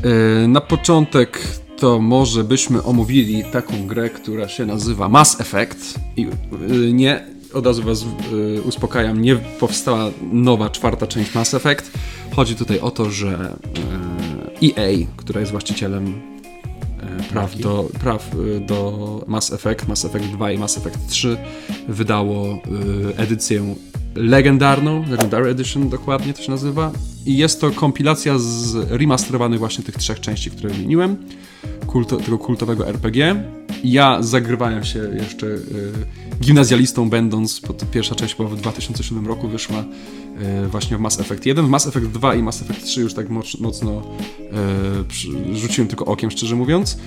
Yy, na początek to może byśmy omówili taką grę, która się nazywa Mass Effect. I yy, nie, od razu was uspokajam, nie powstała nowa, czwarta część Mass Effect. Chodzi tutaj o to, że EA, która jest właścicielem praw do, praw yy, do Mass Effect, Mass Effect 2 i Mass Effect 3 wydało yy, edycję legendarną, Legendary Edition dokładnie to się nazywa. I jest to kompilacja z remasterowanych właśnie tych trzech części, które wymieniłem. Kulto, tego kultowego RPG. Ja zagrywałem się jeszcze y, gimnazjalistą będąc, bo pierwsza część była w 2007 roku wyszła właśnie w Mass Effect 1. W Mass Effect 2 i Mass Effect 3 już tak moc, mocno przy, rzuciłem tylko okiem, szczerze mówiąc.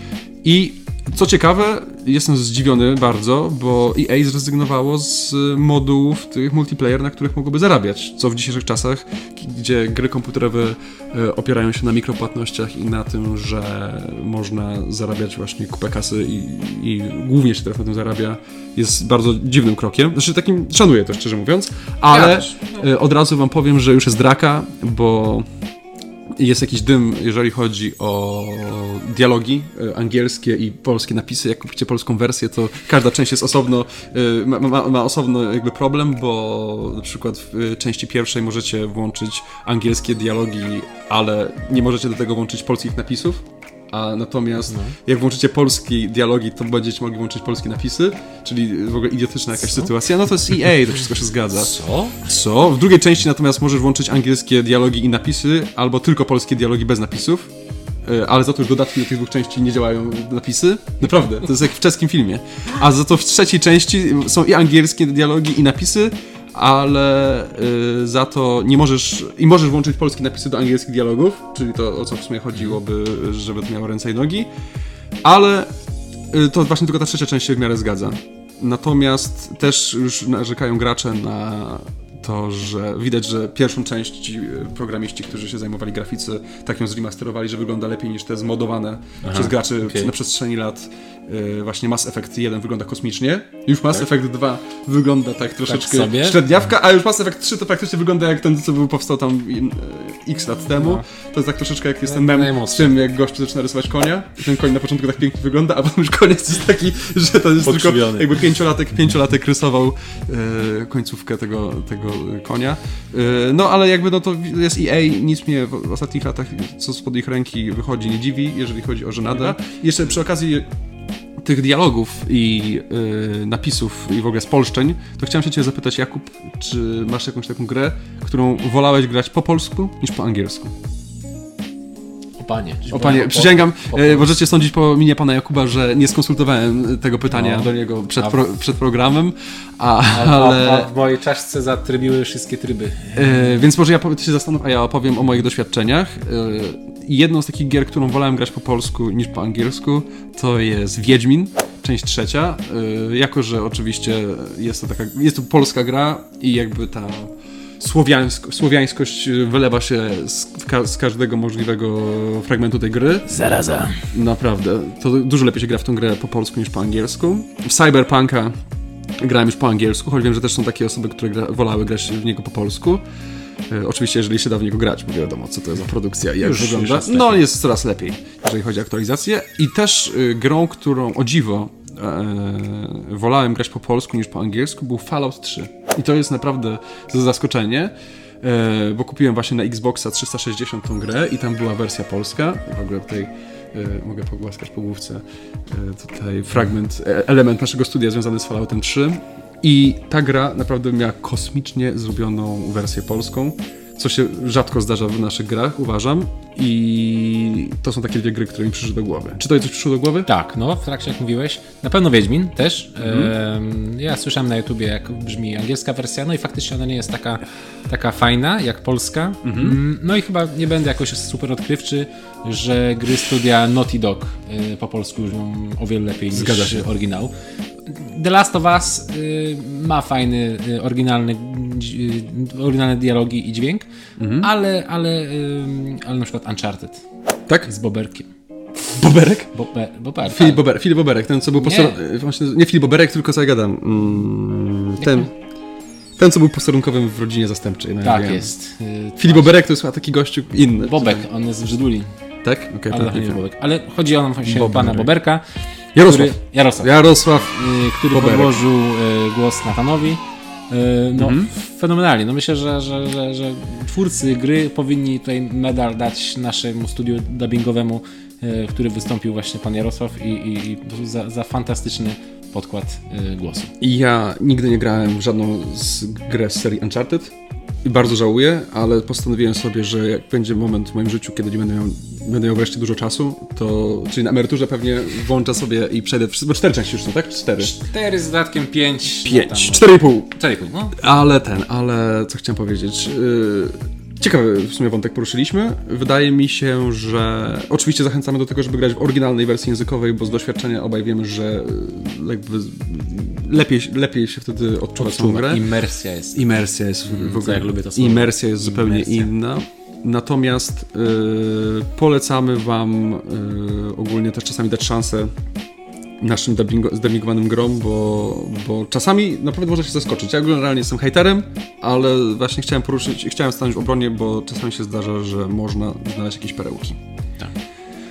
I co ciekawe, jestem zdziwiony bardzo, bo EA zrezygnowało z modułów tych multiplayer, na których mogłoby zarabiać, co w dzisiejszych czasach, gdzie gry komputerowe e, opierają się na mikropłatnościach i na tym, że można zarabiać właśnie kupę kasy i, i głównie się teraz na tym zarabia, jest bardzo dziwnym krokiem. Znaczy takim, szanuję to szczerze mówiąc, ale też. e, od razu wam powiem, że już jest draka, bo jest jakiś dym, jeżeli chodzi o dialogi e, angielskie i polskie napisy. Jak kupicie polską wersję, to każda część jest osobno, e, ma, ma, ma osobno jakby problem, bo na przykład w e, części pierwszej możecie włączyć angielskie dialogi, ale nie możecie do tego włączyć polskich napisów. A natomiast jak włączycie polskie dialogi, to będziecie mogli włączyć polskie napisy, czyli w ogóle idiotyczna jakaś sytuacja. No to jest EA, to wszystko się zgadza. Co? Co? W drugiej części natomiast możesz włączyć angielskie dialogi i napisy, albo tylko polskie dialogi bez napisów. E, Ale za to już dodatki do tych dwóch części nie działają napisy. Naprawdę, to jest jak w czeskim filmie. A za to w trzeciej części są i angielskie dialogi i napisy, ale y, za to nie możesz. I możesz włączyć polskie napisy do angielskich dialogów, czyli to o co w sumie chodziłoby, żeby to miało ręce i nogi. Ale y, to właśnie tylko ta trzecia część się w miarę zgadza. Natomiast też już narzekają gracze na to, że widać, że pierwszą część ci y, programiści, którzy się zajmowali graficy, tak ją zremasterowali, że wygląda lepiej niż te zmodowane przez graczy okej. na przestrzeni lat. Y, Właśnie Mass Effect 1 wygląda kosmicznie, już Mass Effect 2 wygląda tak troszeczkę sobie? średniawka, a już Mass Effect 3 to praktycznie wygląda jak ten, co był powstał tam y, x lat temu. No. To jest tak troszeczkę jak jest ten mem z tym, jak gościu zaczyna rysować konia i ten koń na początku tak pięknie wygląda, a potem już koniec jest taki, że to jest tylko jakby pięciolatek, pięciolatek rysował e, końcówkę tego, tego konia. E, no ale jakby no to jest EA, nic mnie w ostatnich latach, co spod ich ręki wychodzi, nie dziwi, jeżeli chodzi o żenadę. Jeszcze przy okazji tych dialogów i y, napisów i w ogóle spolszczeń, to chciałem się cię zapytać, Jakub, czy masz jakąś taką grę, którą wolałeś grać po polsku niż po angielsku? O panie. O panie, przysięgam, e, możecie sądzić po minie pana Jakuba, że nie skonsultowałem tego pytania No. do niego przed, A- pro, przed programem, a, Ale... ale... A, w mojej czaszce zatrybiły wszystkie tryby. E, więc może ja ty się zastanów, a ja opowiem o moich doświadczeniach. E, jedną z takich gier, którą wolałem grać po polsku niż po angielsku, to jest Wiedźmin, część trzecia. E, jako, że oczywiście jest to taka, jest to polska gra i jakby ta słowiańsko, słowiańskość wylewa się z, ka- z każdego możliwego fragmentu tej gry. Zaraza. Naprawdę. To dużo lepiej się gra w tą grę po polsku niż po angielsku. W Cyberpunka grałem już po angielsku, choć wiem, że też są takie osoby, które gra, wolały grać w niego po polsku. E, oczywiście, jeżeli się da w niego grać, bo wiadomo, co to jest za produkcja i jak Już- wygląda. już jest no, jest coraz lepiej, jeżeli chodzi o aktualizację. I też y, grą, którą o dziwo e, wolałem grać po polsku niż po angielsku, był Fallout 3. I to jest naprawdę zaskoczenie, e, bo kupiłem właśnie na Xboxa 360 tą grę i tam była wersja polska. W ogóle tutaj e, mogę pogłaskać po główce. E, tutaj fragment, e, element naszego studia związany z Falloutem 3. I ta gra naprawdę miała kosmicznie zrobioną wersję polską co się rzadko zdarza w naszych grach, uważam. I to są takie dwie gry, które mi przyszły do głowy. Czy to coś przyszło do głowy? Tak, no w trakcie jak mówiłeś. Na pewno Wiedźmin też. Mhm. Ja słyszałem na YouTubie, jak brzmi angielska wersja, no i faktycznie ona nie jest taka, taka fajna jak polska. Mhm. Mm, no i chyba nie będę jakoś super odkrywczy, że gry studia Naughty Dog y, po polsku brzmią o wiele lepiej Zgadza niż się. oryginał. The Last of Us y, ma fajny, y, oryginalny, oryginalne dialogi i dźwięk, Mhm. ale, ale, ale na przykład Uncharted Tak? z Boberkiem. Boberek? Bober, Bober, Filip, Bober, Filip Boberek, ten co był Nie. posterunkowym. Właśnie, nie Filip Boberek, tylko co ja gadam. Mm, ten, ten, co był posterunkowym w rodzinie zastępczej. No, ja Tak wiem. jest. Y, Filip Boberek to jest chyba taki gościu inny. Bobek, on jest w Żyduli, Tak? Okej, ale tak, nie. Bobek. Ale chodzi o właśnie Boberek. pana Boberka, Jarosław. który, Jarosław, Jarosław. y, który Boberek. podłożył y, głos Natanowi. Y, No, Mhm. fenomenalnie. No myślę, że, że, że, że twórcy gry powinni tutaj medal dać naszemu studiu dubbingowemu, w który wystąpił właśnie pan Jarosław i, i, i za, za fantastyczny podkład y, głosu. I ja nigdy nie grałem w żadną z grę z serii Uncharted i bardzo żałuję, ale postanowiłem sobie, że jak będzie moment w moim życiu, kiedy nie będę miał, będę miał wreszcie dużo czasu, to, czyli na emeryturze pewnie włączę sobie i przejdę, wszystko- bo cztery części już są, tak? Cztery. 4 z dodatkiem 5. Pięć, cztery i pół. 4,5, no. Ale ten, ale co chciałem powiedzieć. Yy, ciekawy w sumie wątek poruszyliśmy. Wydaje mi się, że oczywiście zachęcamy do tego, żeby grać w oryginalnej wersji językowej, bo z doświadczenia obaj wiemy, że yy, jakby lepiej, lepiej się wtedy odczuwa tą grę. Imersja jest. Imersja jest w co ogóle. jak lubię to słowo. Imersja jest zupełnie inna. Natomiast yy, polecamy Wam yy, ogólnie też czasami dać szansę naszym dubbingo, zdubbingowanym grom, bo, bo czasami naprawdę można się zaskoczyć. Ja generalnie jestem hejterem, ale właśnie chciałem poruszyć, chciałem stanąć w obronie, bo czasami się zdarza, że można znaleźć jakieś perełki. Tak.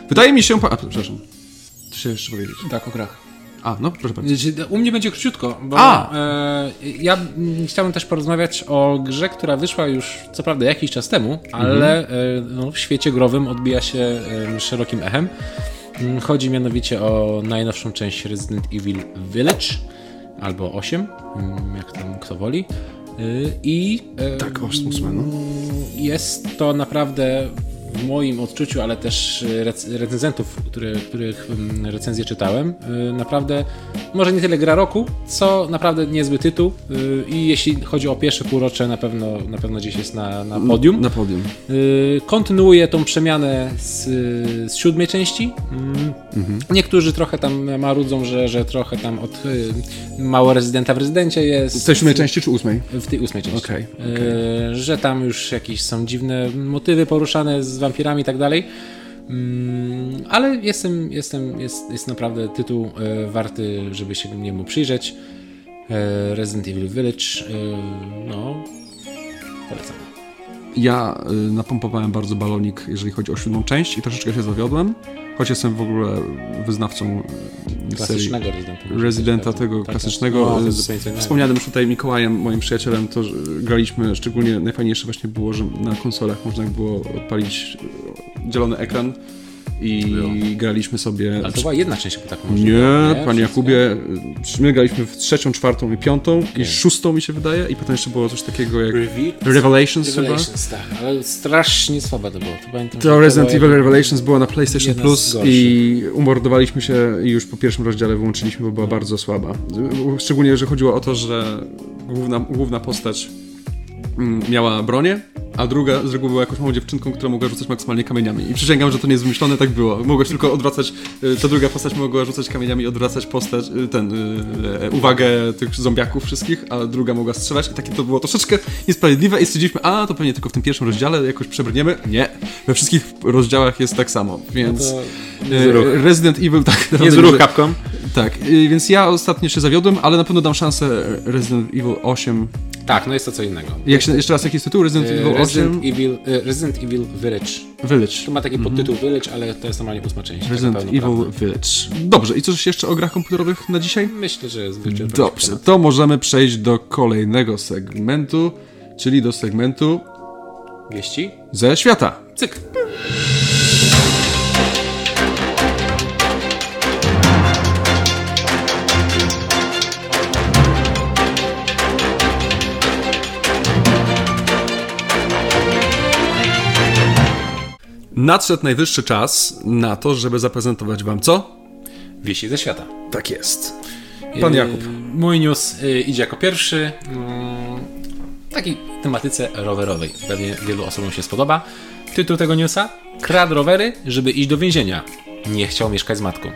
Wydaje mi się... pa- A, przepraszam. Co się jeszcze powiedzieć? Tak, o grach. A, no, proszę bardzo. U mnie będzie króciutko, bo A! e, ja chciałbym też porozmawiać o grze, która wyszła już co prawda jakiś czas temu, ale e, no, w świecie growym odbija się e, szerokim echem. Mm, Chodzi mianowicie o najnowszą część Resident Evil Village, albo 8, mm, jak tam kto woli. Y, I Tak, ósme, no. jest to naprawdę w moim odczuciu, ale też rec- recenzentów, które, których recenzje czytałem, y, naprawdę może nie tyle gra roku, co naprawdę niezły tytuł y, i jeśli chodzi o pierwsze półrocze na pewno, na pewno gdzieś jest na, na podium. Na podium. Kontynuuje tą przemianę z, z siódmej części. Mm. Niektórzy trochę tam marudzą, że, że trochę tam od mało rezydenta w rezydencie jest. W tej siódmej części czy ósmej? W tej ósmej części. Okej, E, Że tam już jakieś są dziwne motywy poruszane z wampirami i tak dalej. Mm, Ale jestem, jestem, jest, jest naprawdę tytuł e, warty, żeby się niemu przyjrzeć. E, Resident Evil Village. e, No, polecam. Ja y, napompowałem bardzo balonik, jeżeli chodzi o siódmą część i troszeczkę się zawiodłem, choć jestem w ogóle wyznawcą y, serii Klasycznego Residenta. Rezydenta Tak, tego tak, klasycznego. No, z wspomnianym już tutaj Mikołajem, moim przyjacielem, to graliśmy, szczególnie najfajniejsze właśnie było, że na konsolach można było odpalić y, dzielony ekran i Było. graliśmy sobie... Ale to była jedna część chyba tak Nie, panie Wszystko? Jakubie, my graliśmy w trzecią, czwartą i piątą i szóstą mi się wydaje i potem jeszcze było coś takiego jak Reveal? Revelations chyba. Revelations, tak, ale strasznie słabe to było. To, pamiętam, To Resident Evil Revelations było na PlayStation Plus i umordowaliśmy się i już po pierwszym rozdziale wyłączyliśmy, bo była bardzo słaba. Szczególnie, że chodziło o to, że główna, główna postać miała bronię, a druga z reguły była jakąś małą dziewczynką, która mogła rzucać maksymalnie kamieniami. I przysięgam, że to nie jest wymyślone, tak było. Mogłaś tylko odwracać, y, ta druga postać mogła rzucać kamieniami i odwracać postać, y, ten, y, uwagę tych zombiaków wszystkich, a druga mogła strzelać i takie to było troszeczkę niesprawiedliwe i stwierdziliśmy, a to pewnie tylko w tym pierwszym rozdziale jakoś przebrniemy. Nie, we wszystkich rozdziałach jest tak samo, więc... To niezły ruch. Resident Evil, tak. Niezły ruch Capcom. Tak, y, więc ja ostatnio się zawiodłem, ale na pewno dam szansę Resident Evil 8 Tak, no jest to co innego. Jak się, jeszcze raz, jaki jest tytuł? Resident Evil 8? Resident Evil, e, Resident Evil Village. Village. Tu ma taki podtytuł Village, ale to jest normalnie ósma część. taka Resident Evil pełnoprawna. Village. Dobrze, i coś jeszcze o grach komputerowych na dzisiaj? Myślę, że jest wyczerpany Dobrze, temat. to możemy przejść do kolejnego segmentu, czyli do segmentu Wieści? ze świata. Cyk. Nadszedł najwyższy czas na to, żeby zaprezentować wam co? Wieści ze świata. Tak jest. Pan Yy, Jakub. Mój news y, idzie jako pierwszy. Mm, takiej tematyce rowerowej. Pewnie wielu osobom się spodoba. Tytuł tego newsa? Kradł rowery, żeby iść do więzienia. Nie chciał mieszkać z matką.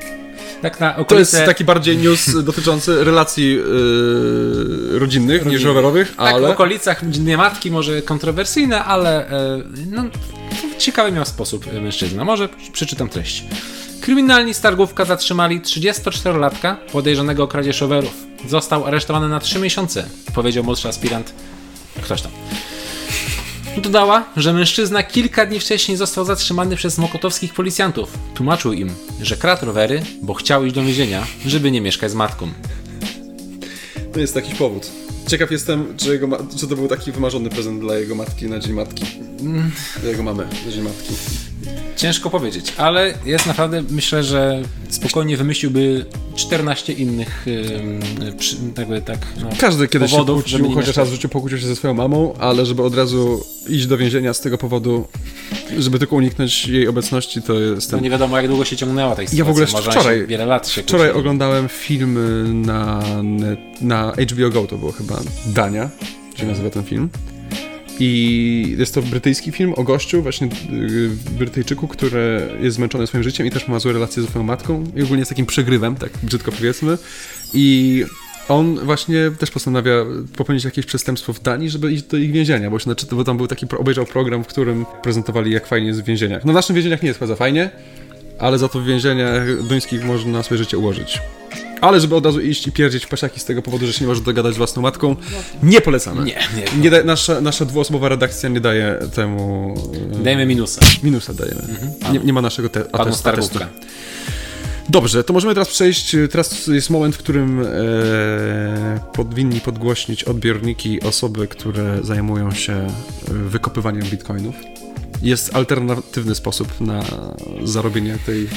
Tak na To okolice... jest taki bardziej news dotyczący relacji yy, rodzinnych niż Rodzinnych. rowerowych, Tak, w okolicach Dnia Matki może kontrowersyjne, ale e, no, ciekawy miał sposób e, mężczyzna. Może przeczytam treść. Kryminalni z Targówka zatrzymali 34-latka podejrzanego o kradzież rowerów. Został aresztowany na 3 miesiące, powiedział młodszy aspirant. Ktoś tam. Dodała, że mężczyzna kilka dni wcześniej został zatrzymany przez mokotowskich policjantów. Tłumaczył im, że kradł rowery, bo chciał iść do więzienia, żeby nie mieszkać z matką. To jest jakiś powód. Ciekaw jestem, czy, jego czy to był taki wymarzony prezent dla jego matki na Dzień Matki. Dla jego mamy na Dzień Matki. Ciężko powiedzieć, ale jest naprawdę, myślę, że spokojnie wymyśliłby 14 innych przy, jakby tak, no, Każdy kiedyś powodów, się kłócił, chociaż raz w życiu pokłócił się ze swoją mamą, ale żeby od razu iść do więzienia z tego powodu, żeby tylko uniknąć jej obecności, to jest No ten... nie wiadomo, jak długo się ciągnęła ta sytuacja. w ogóle Może wczoraj- wiele lat się Wczoraj oglądałem film na, na HBO Go, to było chyba Dania, się nazywa ten film. I jest to brytyjski film o gościu, właśnie yy, Brytyjczyku, który jest zmęczony swoim życiem i też ma złe relacje ze swoją matką i ogólnie jest takim przegrywem, tak brzydko powiedzmy. I on właśnie też postanawia popełnić jakieś przestępstwo w Danii, żeby iść do ich więzienia, bo, się, znaczy, bo tam był taki, obejrzał program, w którym prezentowali jak fajnie jest w więzieniach. No w naszych więzieniach nie jest chyba za fajnie, ale za to w więzieniach duńskich można swoje życie ułożyć. Ale żeby od razu iść i pierdzieć w pasiaki z tego powodu, że się nie może dogadać z własną matką, nie polecamy. Nie, nie. nie da, nasza, nasza dwuosobowa redakcja nie daje temu... e, Dajmy minusa. Minusa dajemy. Nie, nie ma naszego te, Panu atestu. Dobrze, to możemy teraz przejść. Teraz jest moment, w którym e, powinni podgłośnić odbiorniki osoby, które zajmują się e, wykopywaniem bitcoinów. Jest alternatywny sposób na zarobienie tej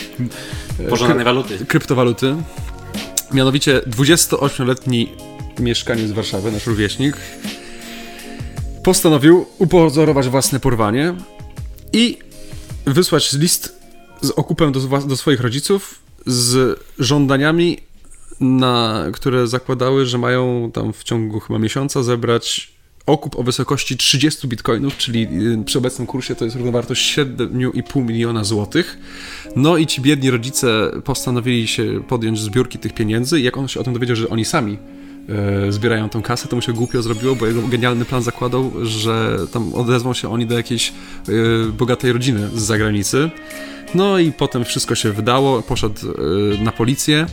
e, Pożądanej waluty. kryptowaluty. Mianowicie 28-letni mieszkaniec Warszawy, nasz rówieśnik, postanowił upozorować własne porwanie i wysłać list z okupem do, do swoich rodziców z żądaniami, na, które zakładały, że mają tam w ciągu chyba miesiąca zebrać okup o wysokości 30 bitcoinów, czyli y, przy obecnym kursie to jest równowartość 7,5 miliona złotych. No i ci biedni rodzice postanowili się podjąć zbiórki tych pieniędzy i jak on się o tym dowiedział, że oni sami e, zbierają tą kasę, to mu się głupio zrobiło, bo jego genialny plan zakładał, że tam odezwą się oni do jakiejś e, bogatej rodziny z zagranicy. No i potem wszystko się wydało, poszedł na policję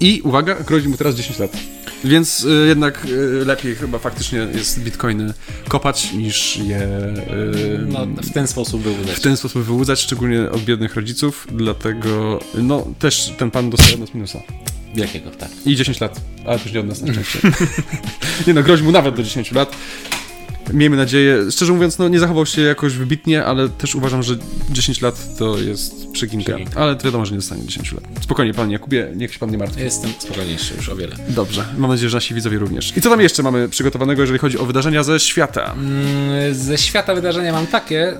i uwaga, grozi mu teraz 10 lat. Więc y, jednak y, lepiej chyba faktycznie jest bitcoiny kopać niż je y, No, w ten sposób był w ten sposób wyłudzać, szczególnie od biednych rodziców, dlatego no też ten pan dostaje od nas minusa. Wielkiego, tak. I 10 lat, ale też nie od nas na szczęście. nie no, grozi mu nawet do 10 lat. Miejmy nadzieję, szczerze mówiąc, no nie zachował się jakoś wybitnie, ale też uważam, że 10 lat to jest przeginka. Przeginka. Ale wiadomo, że nie dostanie 10 lat. Spokojnie, panie Jakubie, niech się pan nie martwi. Jestem spokojniejszy już o wiele. Dobrze, mam nadzieję, że nasi widzowie również. I co tam jeszcze mamy przygotowanego, jeżeli chodzi o wydarzenia ze świata? Mm, Ze świata wydarzenia mam takie,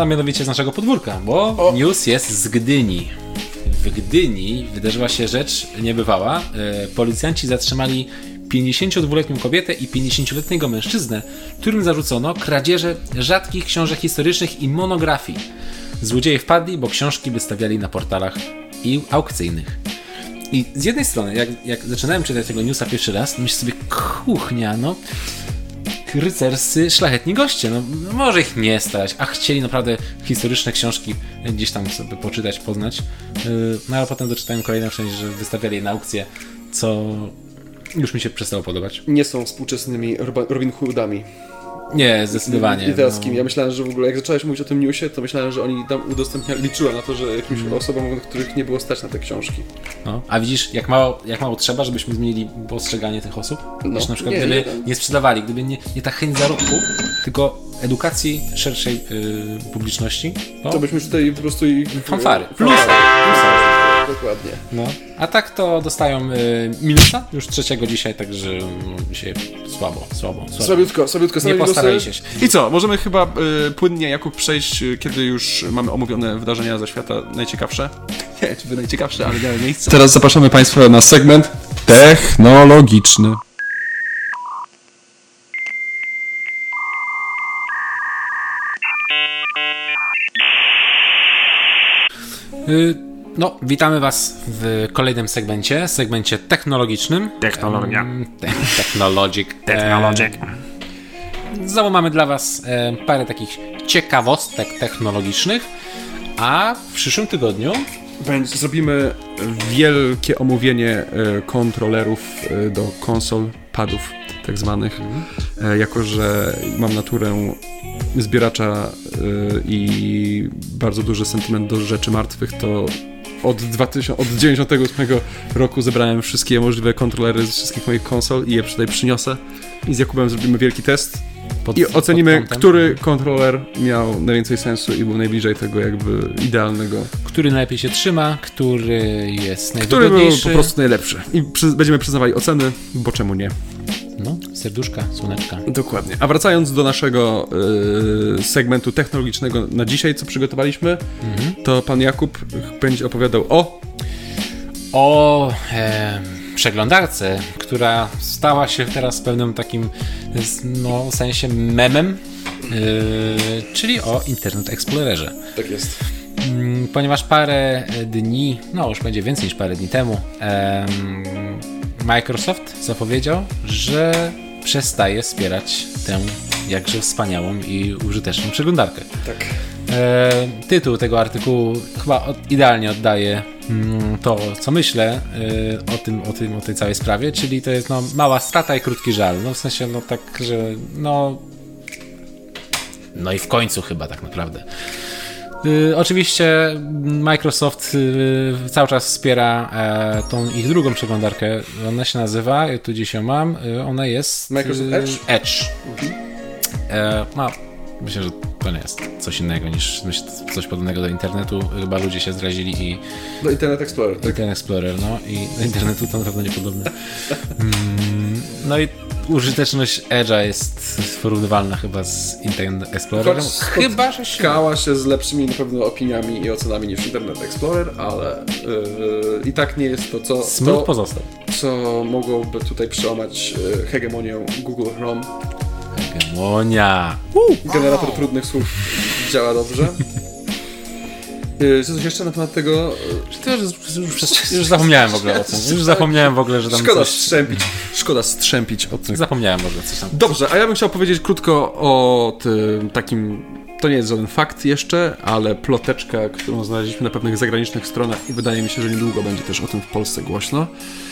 a mianowicie z naszego podwórka, bo news jest z Gdyni. W Gdyni wydarzyła się rzecz niebywała. E, Policjanci zatrzymali 52-letnią kobietę i 50-letniego mężczyznę, którym zarzucono kradzieże rzadkich książek historycznych i monografii. Złodzieje wpadli, bo książki wystawiali na portalach i aukcyjnych. I z jednej strony, jak, jak zaczynałem czytać tego newsa pierwszy raz, myślę sobie, kuchnia, no, rycerscy szlachetni goście. No, no może ich nie stać, a chcieli naprawdę historyczne książki gdzieś tam sobie poczytać, poznać. Yy, No ale potem doczytałem kolejną część, że wystawiali je na aukcję, co Już mi się przestało podobać. nie są współczesnymi Robin Hoodami. Nie, zdecydowanie. Literackimi. no. Ja myślałem, że w ogóle jak zacząłeś mówić o tym newsie, to myślałem, że oni tam udostępniali, liczyłem na to, że jakimś Mhm. osobom, których nie było stać na te książki. No. A widzisz, jak mało, jak mało trzeba, żebyśmy zmienili postrzeganie tych osób? No. Wiesz, na przykład, Nie, gdyby nie, nie, sprzedawali, gdyby nie, nie ta chęć zarobku, tylko edukacji szerszej y, publiczności, to, To byśmy już tutaj po prostu. Fanfary. Plusa. Plusa. Dokładnie. no. A tak to dostają y, minusa już trzeciego dzisiaj, także mm, dzisiaj słabo, słabo, słabo. Słabiutko, słabiutko. Nie postarali się. I co, możemy chyba y, płynnie, Jakub, przejść, y, kiedy już mamy omówione wydarzenia ze świata najciekawsze? Nie, czy wy najciekawsze, ale miały miejsce. Teraz zapraszamy Państwa na segment technologiczny. Y, No, witamy Was w kolejnym segmencie, segmencie technologicznym. Technologia. Te- Technologic. Technologic. Znowu mamy dla Was parę takich ciekawostek technologicznych, a w przyszłym tygodniu zrobimy wielkie omówienie e, kontrolerów e, do konsol, padów tak zwanych. E, Jako, że mam naturę zbieracza i bardzo duży sentyment do rzeczy martwych, to od, 2000, od 98 roku zebrałem wszystkie możliwe kontrolery z wszystkich moich konsol i je tutaj przyniosę. I z Jakubem zrobimy wielki test. pod, I ocenimy, który kontroler miał najwięcej sensu i był najbliżej tego jakby idealnego. który najlepiej się trzyma, który jest Który był najwygodniejszy. po prostu najlepszy. I przy, będziemy przyznawali oceny, bo czemu nie. Serduszka, słoneczka. Dokładnie. A wracając do naszego y, segmentu technologicznego na dzisiaj, co przygotowaliśmy, to pan Jakub będzie opowiadał o... o e, przeglądarce, która stała się teraz pewnym takim no, sensie memem, e, czyli o Internet Explorerze. Tak jest. Mm, Ponieważ parę dni, no już będzie więcej niż parę dni temu, em, Microsoft zapowiedział, że przestaje wspierać tę jakże wspaniałą i użyteczną przeglądarkę. Tak. E, tytuł tego artykułu chyba od, idealnie oddaje mm, to, co myślę e, o, tym, o, tym, o tej całej sprawie, czyli to jest no, mała strata i krótki żal. No w sensie, no tak, że no. No i w końcu chyba tak naprawdę. Y, oczywiście Microsoft y, cały czas wspiera e, tą ich drugą przeglądarkę. Ona się nazywa, ja tu dziś ją mam, y, ona jest... Microsoft Edge? Edge. E, no, myślę, że to nie jest coś innego niż myślę, coś podobnego do internetu. Chyba ludzie się zrazili i Do Internet Explorer, tak? Internet Explorer, no i do internetu to na pewno niepodobne. Mm, no i użyteczność Edge'a jest porównywalna chyba z Internet Explorerem. Chyba, że się... Skała się z lepszymi na pewno opiniami i ocenami niż Internet Explorer, ale yy, i tak nie jest to, co, Smród to, pozostał. co mogłoby tutaj przełamać yy, hegemonię Google Chrome. Hegemonia. Generator trudnych słów działa dobrze. Yy, Czy coś jeszcze na temat tego? To już, już, już zapomniałem w ogóle o tym. Już zapomniałem w ogóle, że tam Szkoda coś... strzępić. Szkoda strzępić o tym. Zapomniałem w ogóle coś tam. Dobrze, a ja bym chciał powiedzieć krótko o tym takim. To nie jest żaden fakt jeszcze, ale ploteczka, którą znaleźliśmy na pewnych zagranicznych stronach i wydaje mi się, że niedługo będzie też o tym w Polsce głośno.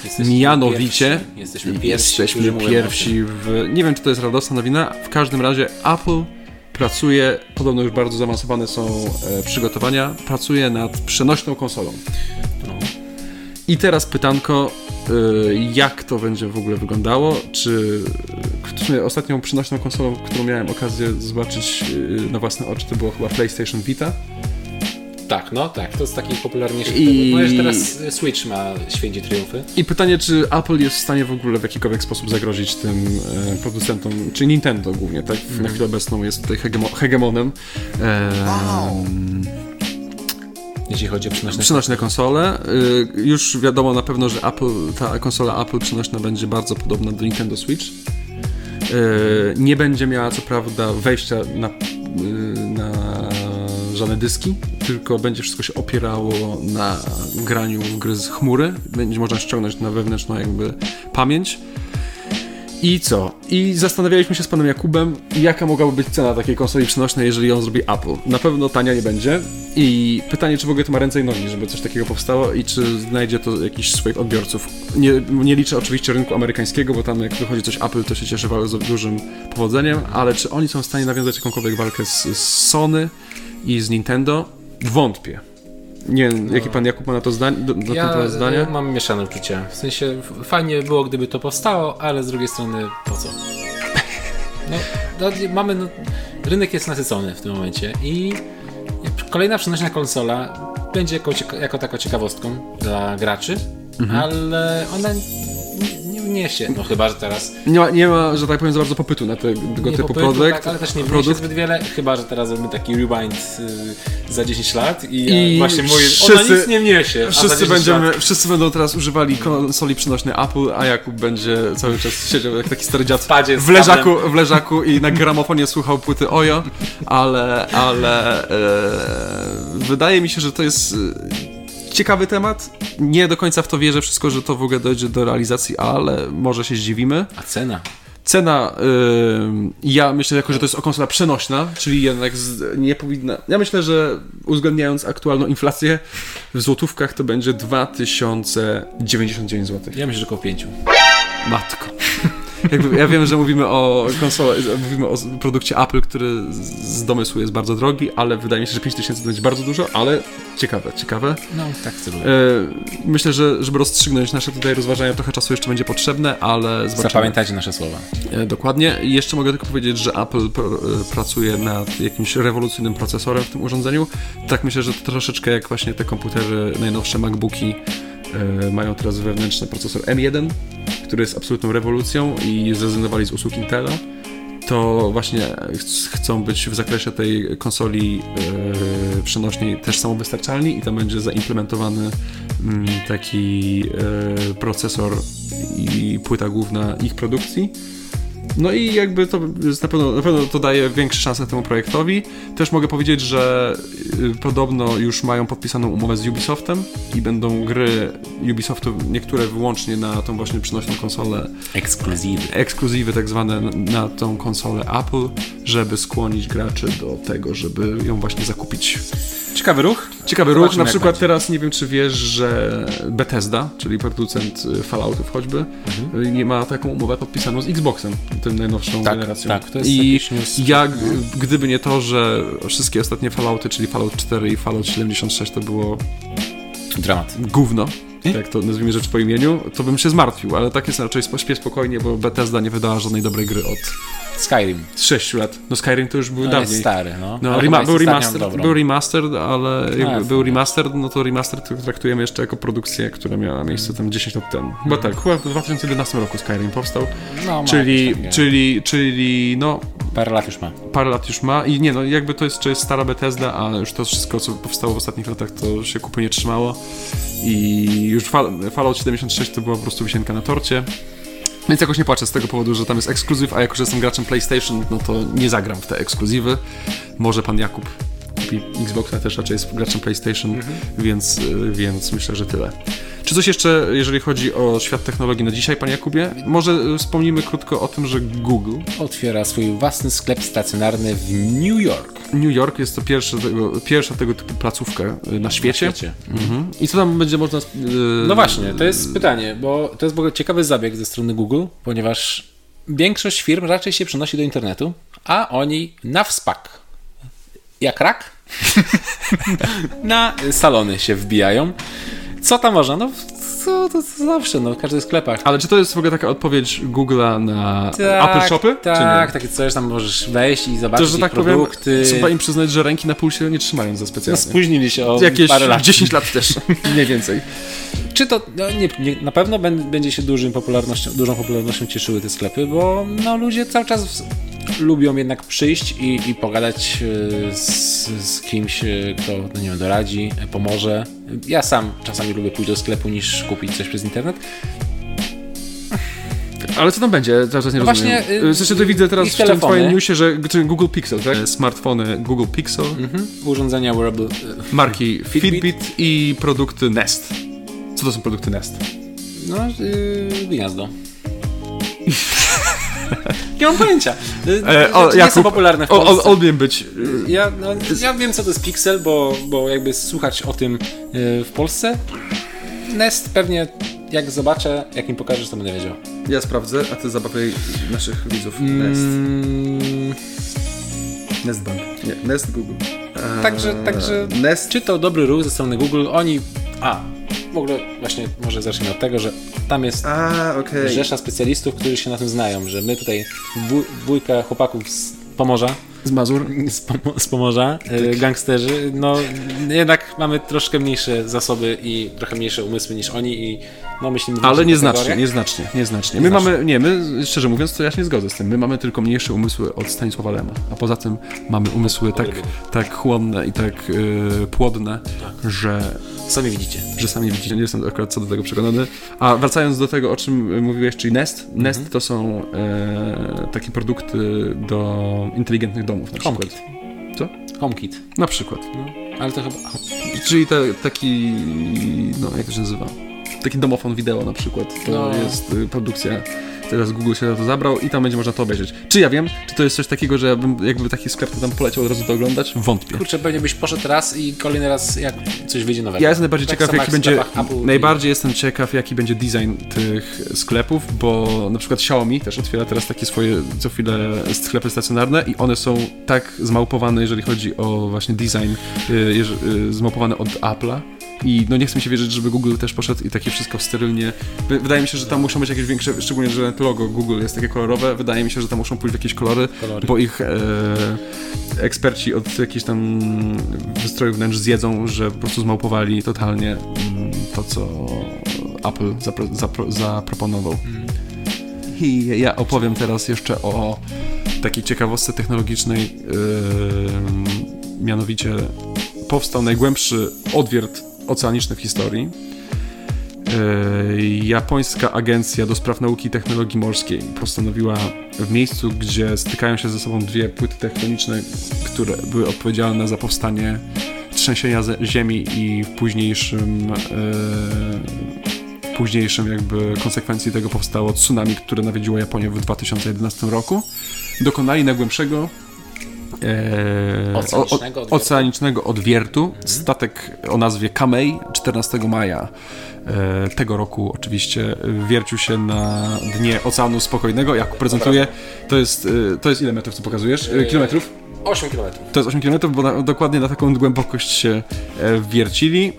Jesteśmy Mianowicie pierwsi. Jesteśmy pierwsi. jesteśmy pierwsi w. Nie wiem, czy to jest radosna nowina. W każdym razie Apple pracuje, podobno już bardzo zaawansowane są e, przygotowania, pracuje nad przenośną konsolą. No. I teraz pytanko, jak to będzie w ogóle wyglądało? Czy w sumie ostatnią przynośną konsolą, którą miałem okazję zobaczyć y, na własne oczy, to było chyba PlayStation Vita. Tak, no tak. To jest taki popularniejszy. I- I... No już teraz Switch ma święci triumfy. I pytanie, czy Apple jest w stanie w ogóle w jakikolwiek sposób zagrozić tym e, producentom, czy Nintendo głównie, tak? Na chwilę obecną jest tutaj hegemo hegemonem. E, Jeśli chodzi o przynośne Przynośne konsole. Y, Już wiadomo na pewno, że Apple, ta konsola Apple przynośna będzie bardzo podobna do Nintendo Switch. Y, Nie będzie miała co prawda wejścia na, y, na żadne dyski, tylko będzie wszystko się opierało na graniu w gry z chmury. Będzie można ściągnąć na wewnętrzną jakby pamięć. I co? I zastanawialiśmy się z panem Jakubem, jaka mogłaby być cena takiej konsoli przenośnej, jeżeli ją zrobi Apple. Na pewno tania nie będzie. I pytanie, czy w ogóle to ma ręce i nogi, żeby coś takiego powstało i czy znajdzie to jakiś swoich odbiorców. Nie, nie liczę oczywiście rynku amerykańskiego, bo tam jak wychodzi coś Apple, to się cieszy bardzo dużym powodzeniem, ale czy oni są w stanie nawiązać jakąkolwiek walkę z, z Sony i z Nintendo? Wątpię. Nie wiem, jakie pan Jakub ma na to zdanie, do, na Ja ten zdanie? mam mieszane uczucia. W sensie fajnie było, gdyby to powstało, ale z drugiej strony po co? No, no, mamy, no, rynek jest nasycony w tym momencie i kolejna przenośna konsola będzie jako, jako taką ciekawostką dla graczy, Mhm. ale ona wniesie, no chyba, że teraz Nie ma, nie ma, że tak powiem, za bardzo popytu na tego nie typu popytu, produkt. tak, ale też nie produkt. zbyt wiele, chyba, że teraz zrobimy taki rewind y, za 10 lat i, I właśnie mówię, ona wszyscy- nic nie wniesie. Wszyscy, 10 będziemy, lat wszyscy będą teraz używali konsoli przenośnej Apple, a Jakub będzie cały czas siedział jak taki stary dziad w leżaku, w leżaku i na gramofonie słuchał płyty Ojo, ale, ale e, wydaje mi się, że to jest ciekawy temat. Nie do końca w to wierzę wszystko, że to w ogóle dojdzie do realizacji, ale może się zdziwimy. A cena? Cena, ym, ja myślę, jako, że to jest konsola przenośna, czyli jednak z, nie powinna. Ja myślę, że uwzględniając aktualną inflację w złotówkach, to będzie 2099 zł. Ja myślę, że około 5. Matko. Jakby, ja wiem, że mówimy o konsole, mówimy o produkcie Apple, który z- domysłu jest bardzo drogi, ale wydaje mi się, że 5000 to będzie bardzo dużo, ale ciekawe, ciekawe. No, tak celuję. E, myślę, że żeby rozstrzygnąć nasze tutaj rozważania, trochę czasu jeszcze będzie potrzebne, ale zobaczymy. Zapamiętajcie nasze słowa. E, Dokładnie. I jeszcze mogę tylko powiedzieć, że Apple pr e, pracuje nad jakimś rewolucyjnym procesorem w tym urządzeniu. Tak myślę, że to troszeczkę jak właśnie te komputery, najnowsze MacBooki mają teraz wewnętrzny procesor M1, który jest absolutną rewolucją i zrezygnowali z usług Intela. To właśnie ch- chcą być w zakresie tej konsoli e, przenośnej też samowystarczalni i tam będzie zaimplementowany mm, taki e, procesor i płyta główna ich produkcji. No i jakby to na pewno, na pewno to daje większe szanse temu projektowi. Też mogę powiedzieć, że y, podobno już mają podpisaną umowę z Ubisoftem i będą gry Ubisoftu niektóre wyłącznie na tą właśnie przenośną konsolę, Ekskluzywy. ekskluzywy tak zwane na, tą konsolę Apple, żeby skłonić graczy do tego, żeby ją właśnie zakupić. Ciekawy ruch. Ciekawy ruch, na przykład będzie. teraz nie wiem czy wiesz, że Bethesda, czyli producent y, Falloutów choćby, y, nie ma taką umowę podpisaną z Xboxem, tym najnowszą Tak, generacją. tak, to jest I news. ja, gdyby nie to, że wszystkie ostatnie Fallouty, czyli Fallout 4 i Fallout 76 to było Dramat. gówno, jak to nazwijmy rzecz po imieniu, to bym się zmartwił, ale tak jest raczej śpię spokojnie, bo Bethesda nie wydała żadnej dobrej gry od Skyrim. 6 lat. No Skyrim to już był No dawniej. jest stary, no. No, Ale rema- był, dobrą. był remastered, ale jakby A, był remastered, no to remastered traktujemy jeszcze jako produkcję, która miała miejsce tam 10 lat temu. Chyba tak, chyba w 2011 roku Skyrim powstał, No, czyli, takie- czyli, czyli no Parę lat już ma. parę lat już ma i nie no, jakby to jest, to jest stara Bethesda, a już to wszystko, co powstało w ostatnich latach, to się kupy nie trzymało i już Fall- Fallout 76 to była po prostu wisienka na torcie. Więc jakoś nie płaczę z tego powodu, że tam jest ekskluzyw, a jako, że jestem graczem PlayStation, no to nie zagram w te ekskluzywy. Może pan Jakub kupi Xboxa, też raczej jest graczem PlayStation, więc, y, więc myślę, że tyle. Czy coś jeszcze, jeżeli chodzi o świat technologii na dzisiaj, panie Jakubie? Może y, wspomnimy krótko o tym, że Google Otwiera swój własny sklep stacjonarny w New York. New York jest to pierwszy pierwsza tego typu placówka y, na świecie. świecie. Mhm. I co tam będzie można. No właśnie, to jest pytanie, bo to jest w ogóle ciekawy zabieg ze strony Google, ponieważ większość firm raczej się przenosi do internetu, a oni na wspak. Jak rak? na salony się wbijają. Co tam można? No, co, to, to zawsze, no, w każdych sklepach. Ale czy to jest w ogóle taka odpowiedź Google'a na Apple Shopy? Tak, takie coś, tam możesz wejść i zobaczyć To, że tak produkty. powiem, trzeba im przyznać, że ręki na pulsie nie trzymają za no, specjalnie. spóźnili się o Jakieś parę lat. 10 lat też, mniej więcej. Czy to no, nie, nie, na pewno bę- będzie się dużym popularnością, dużą popularnością cieszyły te sklepy, bo no, ludzie cały czas lubią jednak przyjść i, i pogadać e, z, z kimś, e, kto no, nie wiem, doradzi, e, pomoże. Ja sam czasami lubię pójść do sklepu niż kupić coś przez internet. Ale co tam będzie? Cały czas nie No rozumiem. właśnie, Zresztą to widzę teraz w tym twoim newsie, że Google Pixel, tak? Smartfony Google Pixel, Mhm. Urządzenia wearable. marki Fitbit. Fitbit i produkty Nest. Co to są produkty Nest? No, yy, gniazdo. Nie mam pojęcia. E, o, Rzeczy nie są popularne w O, Polsce. o, odmiem być. Ja, no, ja wiem, co to jest Pixel, bo, bo jakby słuchać o tym y, w Polsce. Nest pewnie, jak zobaczę, jak mi pokażesz, to będę wiedział. Ja sprawdzę, a ty zabawiaj naszych widzów. Nest. Mm, Nestbank. Nie, Nest Google. Także- także- Nest. czy to dobry ruch ze strony Google? Oni. A, w ogóle właśnie może zacznijmy od tego, że tam jest A, okej. rzesza specjalistów, którzy się na tym znają, że my tutaj dwójka chłopaków z Pomorza, Z Mazur. z, Pom- z Pomorza, e, gangsterzy, no jednak mamy troszkę mniejsze zasoby i trochę mniejsze umysły niż oni i no myślimy Ale nieznacznie, nieznacznie, nieznacznie. My Nieznacznie. mamy, nie, my, szczerze mówiąc, to ja się nie zgodzę z tym. My mamy tylko mniejsze umysły od Stanisława Lema. A poza tym mamy umysły tak, tak chłonne i tak y, płodne, że, Sami widzicie. że sami widzicie. Nie jestem akurat co do tego przekonany. A wracając do tego, o czym mówiłeś, czyli Nest. Nest to są e, takie produkty do inteligentnych domów na przykład. HomeKit. Co? HomeKit. Na przykład. No, ale to chyba... Czyli te, taki, no jak to się nazywa? Taki domofon wideo na przykład. To No. jest y, produkcja. Teraz Google się na to zabrał i tam będzie można to obejrzeć. Czy ja wiem, czy to jest coś takiego, że ja bym jakby taki sklep to tam poleciał od razu to oglądać? Wątpię. Kurczę, pewnie byś poszedł raz i kolejny raz jak coś wyjdzie nowego. Ja jestem najbardziej Tak ciekaw, jaki jak będzie. Apple i- Najbardziej jestem ciekaw, jaki będzie design tych sklepów, bo na przykład Xiaomi też otwiera teraz takie swoje co chwilę sklepy stacjonarne i one są tak zmałpowane, jeżeli chodzi o właśnie design, y, y, zmałpowane od Apple'a. I no nie chce mi się wierzyć, żeby Google też poszedł i takie wszystko sterylnie. Wy- Wydaje mi się, że tam muszą być jakieś większe, szczególnie, że logo Google jest takie kolorowe. Wydaje mi się, że tam muszą pójść jakieś kolory, Kolory. bo ich e, eksperci od jakichś tam wystrojów wnętrz zjedzą, że po prostu zmałpowali totalnie mm, to, co Apple zapro, zapro, zaproponował. I ja opowiem teraz jeszcze o takiej ciekawostce technologicznej, yy, mianowicie powstał najgłębszy odwiert oceaniczny w historii. Yy, Japońska Agencja do Spraw Nauki i Technologii Morskiej postanowiła w miejscu, gdzie stykają się ze sobą dwie płyty tektoniczne, które były odpowiedzialne za powstanie trzęsienia ziemi i w późniejszym yy, późniejszym jakby konsekwencji tego powstało tsunami, które nawiedziło Japonię w 2011 roku. Dokonali najgłębszego e, Oceanicznego odwiertu. oceanicznego odwiertu. Statek o nazwie Kamei 14 maja e, tego roku oczywiście wiercił się na dnie Oceanu Spokojnego. Jak prezentuję, to jest, e, to jest ile metrów, co pokazujesz? Kilometrów? 8 km. To jest 8 km, bo na, dokładnie na taką głębokość się e, wiercili.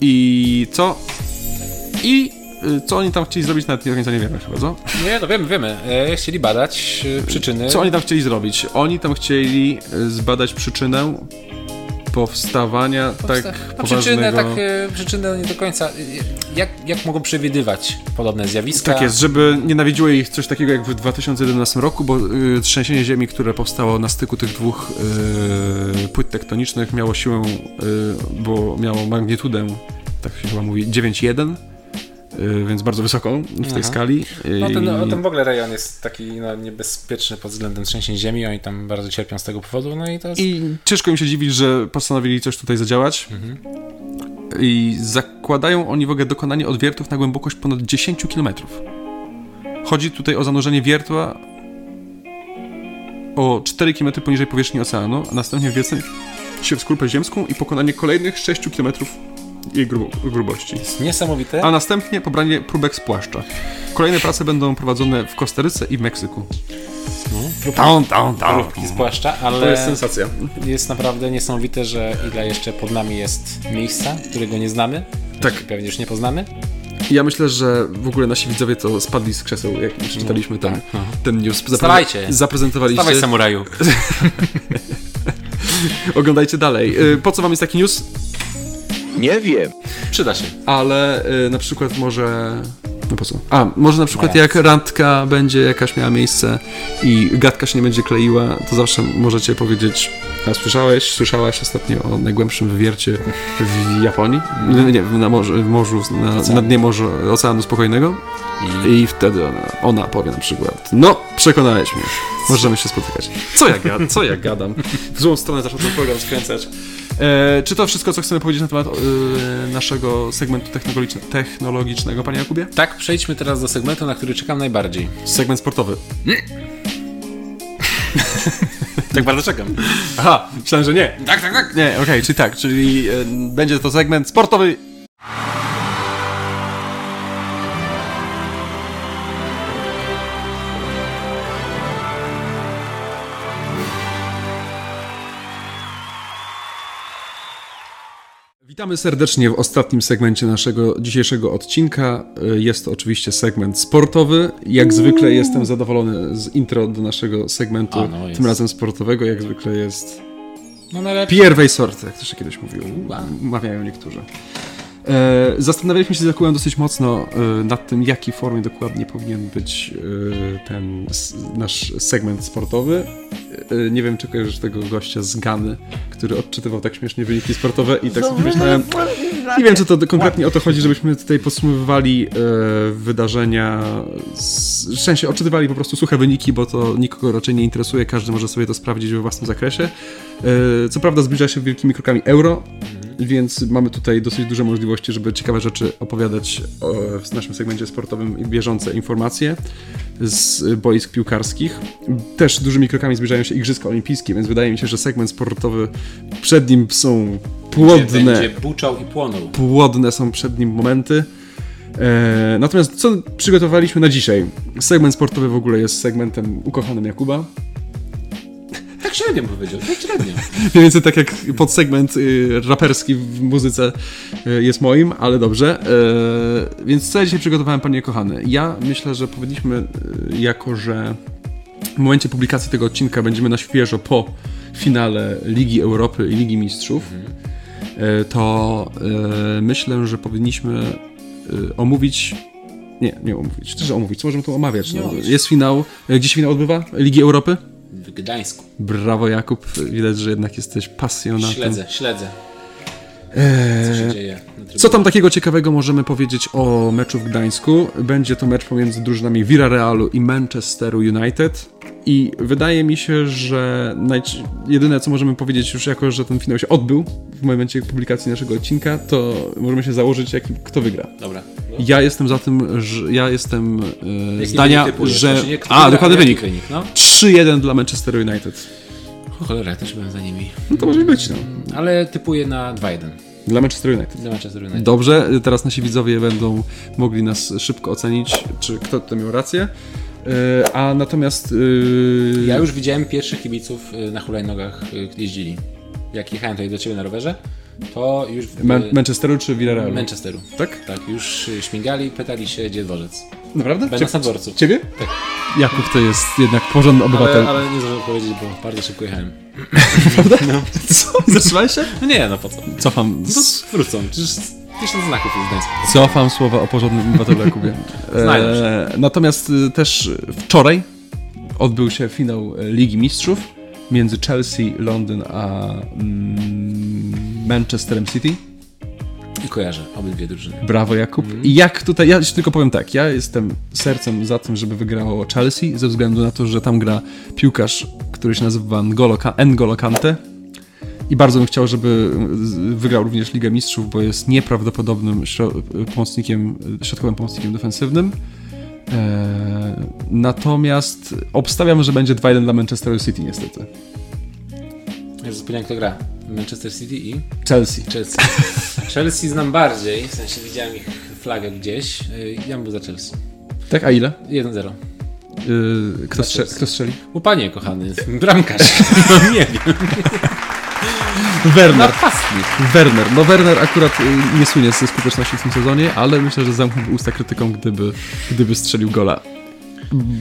I co? I co oni tam chcieli zrobić, nawet nie do końca nie wiemy chyba, co? Nie, no wiemy, wiemy. E, chcieli badać e, przyczyny. Co oni tam chcieli zrobić? Oni tam chcieli y, zbadać przyczynę powstawania tak no, przyczynę, poważnego... tak, e, przyczynę nie do końca. Jak, jak mogą przewidywać podobne zjawiska? Tak jest, żeby nie nawiedziło ich coś takiego jak w 2011 roku, bo y, trzęsienie ziemi, które powstało na styku tych dwóch y, płyt tektonicznych miało siłę, y, bo miało magnitudę, tak się chyba mówi, 9,1, y, więc bardzo wysoką w tej Aha. skali. No ten, no, ten w ogóle rejon jest taki no, niebezpieczny pod względem trzęsień ziemi, oni tam bardzo cierpią z tego powodu, no i to jest... I ciężko im się dziwić, że postanowili coś tutaj zadziałać. Mhm. I zakładają oni w ogóle dokonanie odwiertów na głębokość ponad 10 km. Chodzi tutaj o zanurzenie wiertła o 4 km poniżej powierzchni oceanu, a następnie wwiecenie się w skorupę ziemską i pokonanie kolejnych 6 km jej grubo- grubości. jest niesamowite. A następnie pobranie próbek z płaszcza. Kolejne prace będą prowadzone w Kostaryce i w Meksyku. Down, down, Parówki z płaszcza, ale To jest sensacja. jest naprawdę niesamowite, że ile jeszcze pod nami jest miejsca, którego nie znamy. Tak. I Pewnie już nie poznamy. Ja myślę, że w ogóle nasi widzowie to spadli z krzeseł, jak przeczytaliśmy ten, no. ten news. Zapre- Stawajcie. Zaprezentowaliście. Dawaj samuraju. Oglądajcie dalej. Y, Po co wam jest taki news? Nie wiem. Przyda się. Ale y, na przykład może... No po co? A, może na przykład No jak randka będzie jakaś miała miejsce i gadka się nie będzie kleiła, to zawsze możecie powiedzieć a słyszałeś, słyszałaś ostatnio o najgłębszym wywiercie w Japonii? Nie, nie na, morzu, w morzu na, na dnie Morza Oceanu Spokojnego. I wtedy ona, ona powie na przykład, no, przekonałeś mnie, możemy się spotykać. Co ja, co ja gadam? W złą stronę zaczął ten program skręcać. E, czy to wszystko, co chcemy powiedzieć na temat e, naszego segmentu technologiczne, technologicznego, panie Jakubie? Tak, przejdźmy teraz do segmentu, na który czekam najbardziej. Segment sportowy. Tak bardzo czekam. Aha, myślałem, że nie. Tak, tak, tak. Nie, okej, czyli tak, czyli e, będzie to segment sportowy. Witamy serdecznie w ostatnim segmencie naszego dzisiejszego odcinka. E, Jest to oczywiście segment sportowy. Jak zwykle jestem zadowolony z intro do naszego segmentu, A, no tym razem sportowego. Jak zwykle jest No. Pierwej sorty, jak to się kiedyś mówiło. Mawiają niektórzy. E, zastanawialiśmy się z dosyć mocno e, nad tym, w jakiej formie dokładnie powinien być e, ten nasz segment sportowy. Nie wiem, czy kojarzysz tego gościa z Gany, który odczytywał tak śmiesznie wyniki sportowe i tak sobie myślałem, nie wiem, czy to konkretnie o to chodzi, żebyśmy tutaj podsumowywali wydarzenia, w sensie odczytywali po prostu suche wyniki, bo to nikogo raczej nie interesuje, każdy może sobie to sprawdzić we własnym zakresie. Co prawda zbliża się wielkimi krokami euro, więc mamy tutaj dosyć duże możliwości, żeby ciekawe rzeczy opowiadać w naszym segmencie sportowym i bieżące informacje z boisk piłkarskich. Też dużymi krokami zbliżają się Igrzyska Olimpijskie, więc wydaje mi się, że segment sportowy przed nim są płodne Będzie buczał i płonął. płodne są przed nim momenty. E, natomiast co przygotowaliśmy na dzisiaj? Segment sportowy w ogóle jest segmentem ukochanym Jakuba. Tak średnio powiedział, tak średnio. Mniej więcej tak jak podsegment y, raperski w muzyce y, jest moim, ale dobrze. E, więc co ja dzisiaj przygotowałem, panie kochany? Ja myślę, że powinniśmy, y, jako że w momencie publikacji tego odcinka będziemy na świeżo po finale Ligi Europy i Ligi Mistrzów, e, to e, myślę, że powinniśmy omówić. Nie, nie omówić. Czy że omówić? Co możemy tu omawiać? No, jest finał. Gdzie się finał odbywa? Ligi Europy? W Gdańsku. Brawo, Jakub. Widać, że jednak jesteś pasjonatem. Śledzę, śledzę. Co się dzieje. Eee, Co tam takiego ciekawego możemy powiedzieć o meczu w Gdańsku? Będzie to mecz pomiędzy drużynami Villarrealu i Manchesteru United. I wydaje mi się, że najci- jedyne co możemy powiedzieć już jako, że ten finał się odbył w momencie publikacji naszego odcinka, to możemy się założyć, jaki, kto wygra. Dobra. Ja jestem za tym, że ja jestem e, zdania, typujesz? że. Znaczy nie, A, dokładny wynik. wynik no? 3-1 dla Manchesteru United. Cholera, ja też byłem za nimi. No to może być, no. Ale typuję na 2-1 Dla Manchesteru United. dla Manchester United. Dobrze, teraz nasi widzowie będą mogli nas szybko ocenić, czy kto tutaj miał rację. Yy, A natomiast. yy, Ja już widziałem pierwszych kibiców y, na hulajnogach y, jeździli. Jak jechałem tutaj do ciebie na rowerze, to już w Man- Manchesteru czy Villarrealu? Manchesteru. Tak? Tak, już śmigali, pytali się, gdzie dworzec. Naprawdę? Będę na dworcu. Ciebie? Tak. Jakub to jest jednak porządny obywatel. Ale, ale nie zdążyłem powiedzieć, bo bardzo szybko jechałem. Co? Zatrzymałeś się? No nie, no po co? Cofam. No wrócą, przecież tysiąc znaków jest w Gdańsku. Cofam słowa o porządnym obywatelu Jakubie. Znajdą E, natomiast y, też wczoraj odbył się finał Ligi Mistrzów między Chelsea, Londyn a mm, Manchesterem City. I kojarzę obydwie drużyny. Brawo Jakub. I jak tutaj, ja tylko powiem tak, ja jestem sercem za tym, żeby wygrało Chelsea, ze względu na to, że tam gra piłkarz, który się nazywa N'Golo, Ka- N'Golo Kante. I bardzo bym chciał, żeby wygrał również Ligę Mistrzów, bo jest nieprawdopodobnym pomocnikiem, środkowym pomocnikiem defensywnym. Eee, natomiast obstawiam, że będzie 2-1 dla Manchesteru City niestety. Zapomniałem, kto gra. Manchester City i Chelsea. Chelsea. Chelsea znam bardziej, w sensie widziałem ich flagę gdzieś. Y, Ja bym był za Chelsea. Tak, a ile? 1-0. Yy, kto, strze- kto strzeli? O panie kochany, bramkarz. No nie wiem. Werner. Napastnik. Werner. No Werner akurat y, nie słynie ze skuteczności w tym sezonie, ale myślę, że zamknąłby usta krytyką, gdyby, gdyby strzelił gola.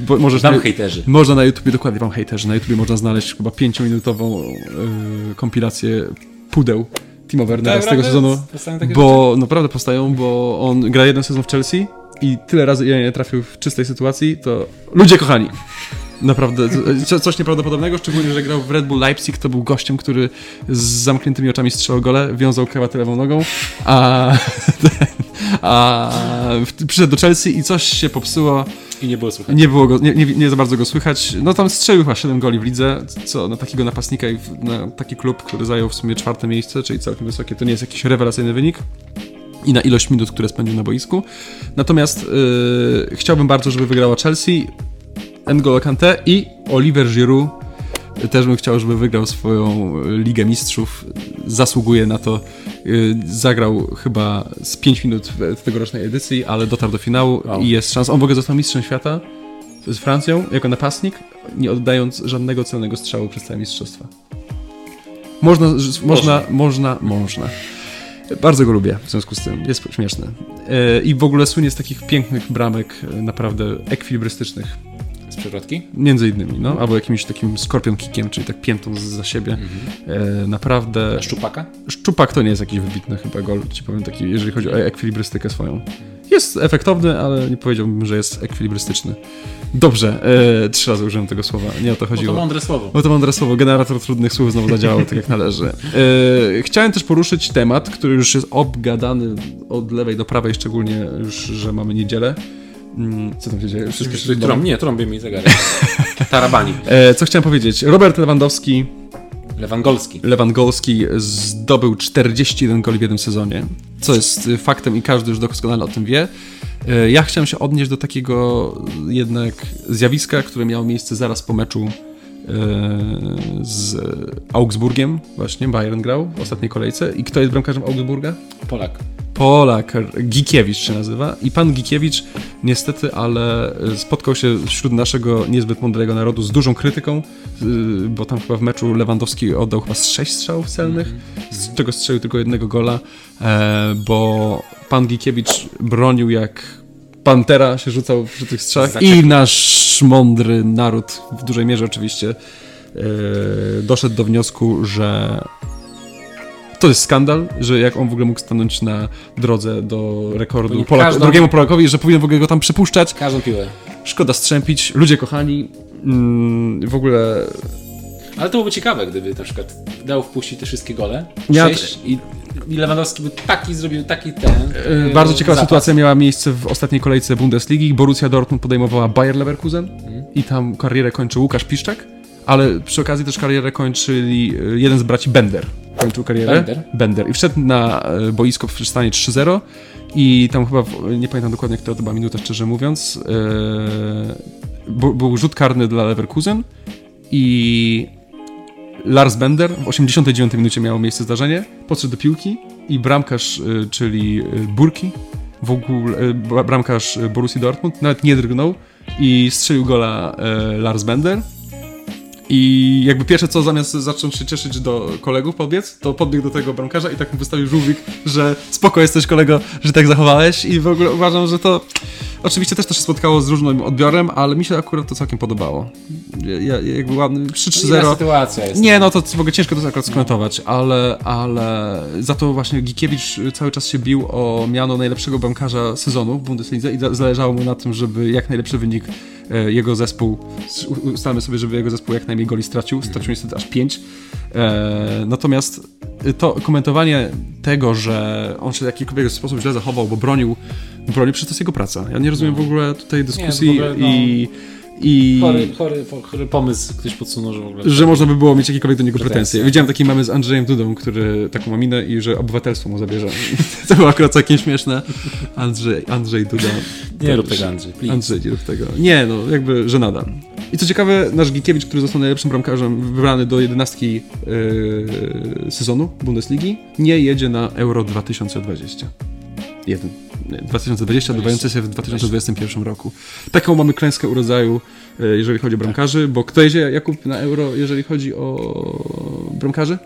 Bo możesz Wam na, hejterzy. można na YouTubie, dokładnie wam hejterzy, na YouTubie można znaleźć chyba pięciominutową y, kompilację pudeł Timo Wernera z tego sezonu, bo naprawdę powstają, bo on gra jeden sezon w Chelsea i tyle razy ile nie trafił w czystej sytuacji, to ludzie kochani. Naprawdę, co- coś nieprawdopodobnego, szczególnie, że grał w Red Bull Leipzig, to był gościem, który z zamkniętymi oczami strzelał gole, wiązał krawatę lewą nogą, a, A przyszedł do Chelsea i coś się popsuło. I nie było słychać. Nie było go, nie, nie, nie za bardzo go słychać. No tam strzelił chyba 7 goli w lidze, co na takiego napastnika i na taki klub, który zajął w sumie czwarte miejsce, czyli całkiem wysokie, to nie jest jakiś rewelacyjny wynik. I na ilość minut, które spędził na boisku. Natomiast yy, chciałbym bardzo, żeby wygrała Chelsea, N'Golo Kante i Oliver Giroud. Też bym chciał, żeby wygrał swoją Ligę Mistrzów. Zasługuje na to. Yy, Zagrał chyba z 5 minut w tegorocznej edycji, ale dotarł do finału Wow. i jest szansa. On w ogóle został mistrzem świata z Francją jako napastnik, nie oddając żadnego celnego strzału przez całe mistrzostwa. Można, można, można, można. Bardzo go lubię w związku z tym. Jest śmieszny. E, I w ogóle słynie z takich pięknych bramek, e, naprawdę ekwilibrystycznych. Z przewrotki? Między innymi, no, albo jakimś takim skorpion kickiem, czyli tak piętą za siebie. E, naprawdę. A szczupaka? Szczupak to nie jest jakiś wybitny chyba gol, ci powiem taki, jeżeli chodzi o ekwilibrystykę swoją. Jest efektowny, ale nie powiedziałbym, że jest ekwilibrystyczny. Dobrze, e, trzy razy użyłem tego słowa, nie o to Bo to chodziło. mądre słowo. Bo to mądre słowo, generator trudnych słów znowu zadziałał tak jak należy. E, chciałem też poruszyć temat, który już jest obgadany od lewej do prawej, szczególnie już, że mamy niedzielę. Mm, Co tam się dzieje? Wszystko się Trąb, nie, trąbie mi zegarek. Tarabani. e, Co chciałem powiedzieć? Robert Lewandowski, Lewangolski. Lewandowski zdobył 41 goli w jednym sezonie, co jest y, faktem i każdy już doskonale o tym wie. E, Ja chciałem się odnieść do takiego jednak zjawiska, które miało miejsce zaraz po meczu e, z Augsburgiem, właśnie Bayern grał w ostatniej kolejce. I kto jest bramkarzem Augsburga? Polak. Polak, Gikiewicz się nazywa. I pan Gikiewicz niestety, ale spotkał się wśród naszego niezbyt mądrego narodu z dużą krytyką, yy, bo tam chyba w meczu Lewandowski oddał chyba z sześć strzałów celnych, z czego strzelił tylko jednego gola, e, bo pan Gikiewicz bronił jak pantera, się rzucał przy tych strzałach. I nasz mądry naród, w dużej mierze oczywiście, e, doszedł do wniosku, że to jest skandal, że jak on w ogóle mógł stanąć na drodze do rekordu Polak, każdą- drugiemu Polakowi, że powinien w ogóle go tam przepuszczać. Każdą piłę. Szkoda strzępić. Ludzie kochani, mm, w ogóle Ale to byłoby ciekawe, gdyby na przykład dał wpuścić te wszystkie gole. Ja- i, i Lewandowski by taki zrobił, taki ten. yy, bardzo ciekawa zapas. sytuacja miała miejsce w ostatniej kolejce Bundesligi. Borussia Dortmund podejmowała Bayer Leverkusen i tam karierę kończył Łukasz Piszczek, ale przy okazji też karierę kończyli e, jeden z braci Bender. Kończył karierę. Bender? Bender. I wszedł na e, boisko w stanie 3-0 i tam chyba, nie pamiętam dokładnie, która to była minuta, szczerze mówiąc, bu- był rzut karny dla Leverkusen i Lars Bender w 89 minucie miało miejsce zdarzenie, podszedł do piłki i bramkarz, y, czyli Burki, w ogóle y, bra- bramkarz Borussii Dortmund, nawet nie drgnął i strzelił gola Lars Bender. I jakby pierwsze co, zamiast zacząć się cieszyć do kolegów podbiec, to podbiegł do tego bramkarza i tak mu wystawił żółwik, że spoko jesteś kolego, że tak zachowałeś i w ogóle uważam, że to oczywiście też to się spotkało z różnym odbiorem, ale mi się akurat to całkiem podobało. Ja, ja, jakby ładny, Inna 3-3-0. sytuacja jest. Nie, no to w ogóle ciężko to akurat skomentować, ale, ale za to właśnie Gikiewicz cały czas się bił o miano najlepszego bramkarza sezonu w Bundeslidze i za- zależało mu na tym, żeby jak najlepszy wynik jego zespół, ustalmy sobie, żeby jego zespół jak najmniej goli stracił, stracił niestety aż 5. E, natomiast to komentowanie tego, że on się w jakikolwiek sposób źle zachował, bo bronił, bronił, przecież to jest jego praca. Ja nie rozumiem w ogóle tutaj dyskusji w ogóle, no. i... i... Chory, chory, chory pomysł ktoś podsunął, że w ogóle... Że można by było mieć jakiekolwiek do niego Pretensje. pretensje. Widziałem taki mamy z Andrzejem Dudą, który taką ma minę i że obywatelstwo mu zabierze. to było akurat całkiem śmieszne. Andrzej, Andrzej Duda. Nie rób tego, Andrzej, please. Andrzej, nie rób tego. Nie, no jakby żenada. I co ciekawe, nasz Gikiewicz, który został najlepszym bramkarzem wybrany do jedenastki yy, sezonu Bundesligi, nie jedzie na Euro 2020. Jeden. Nie, 2020, odbywające się w 2021 roku. Taką mamy klęskę urodzaju, e, jeżeli chodzi o bramkarzy, bo kto jedzie, Jakub, na Euro, jeżeli chodzi o bramkarzy?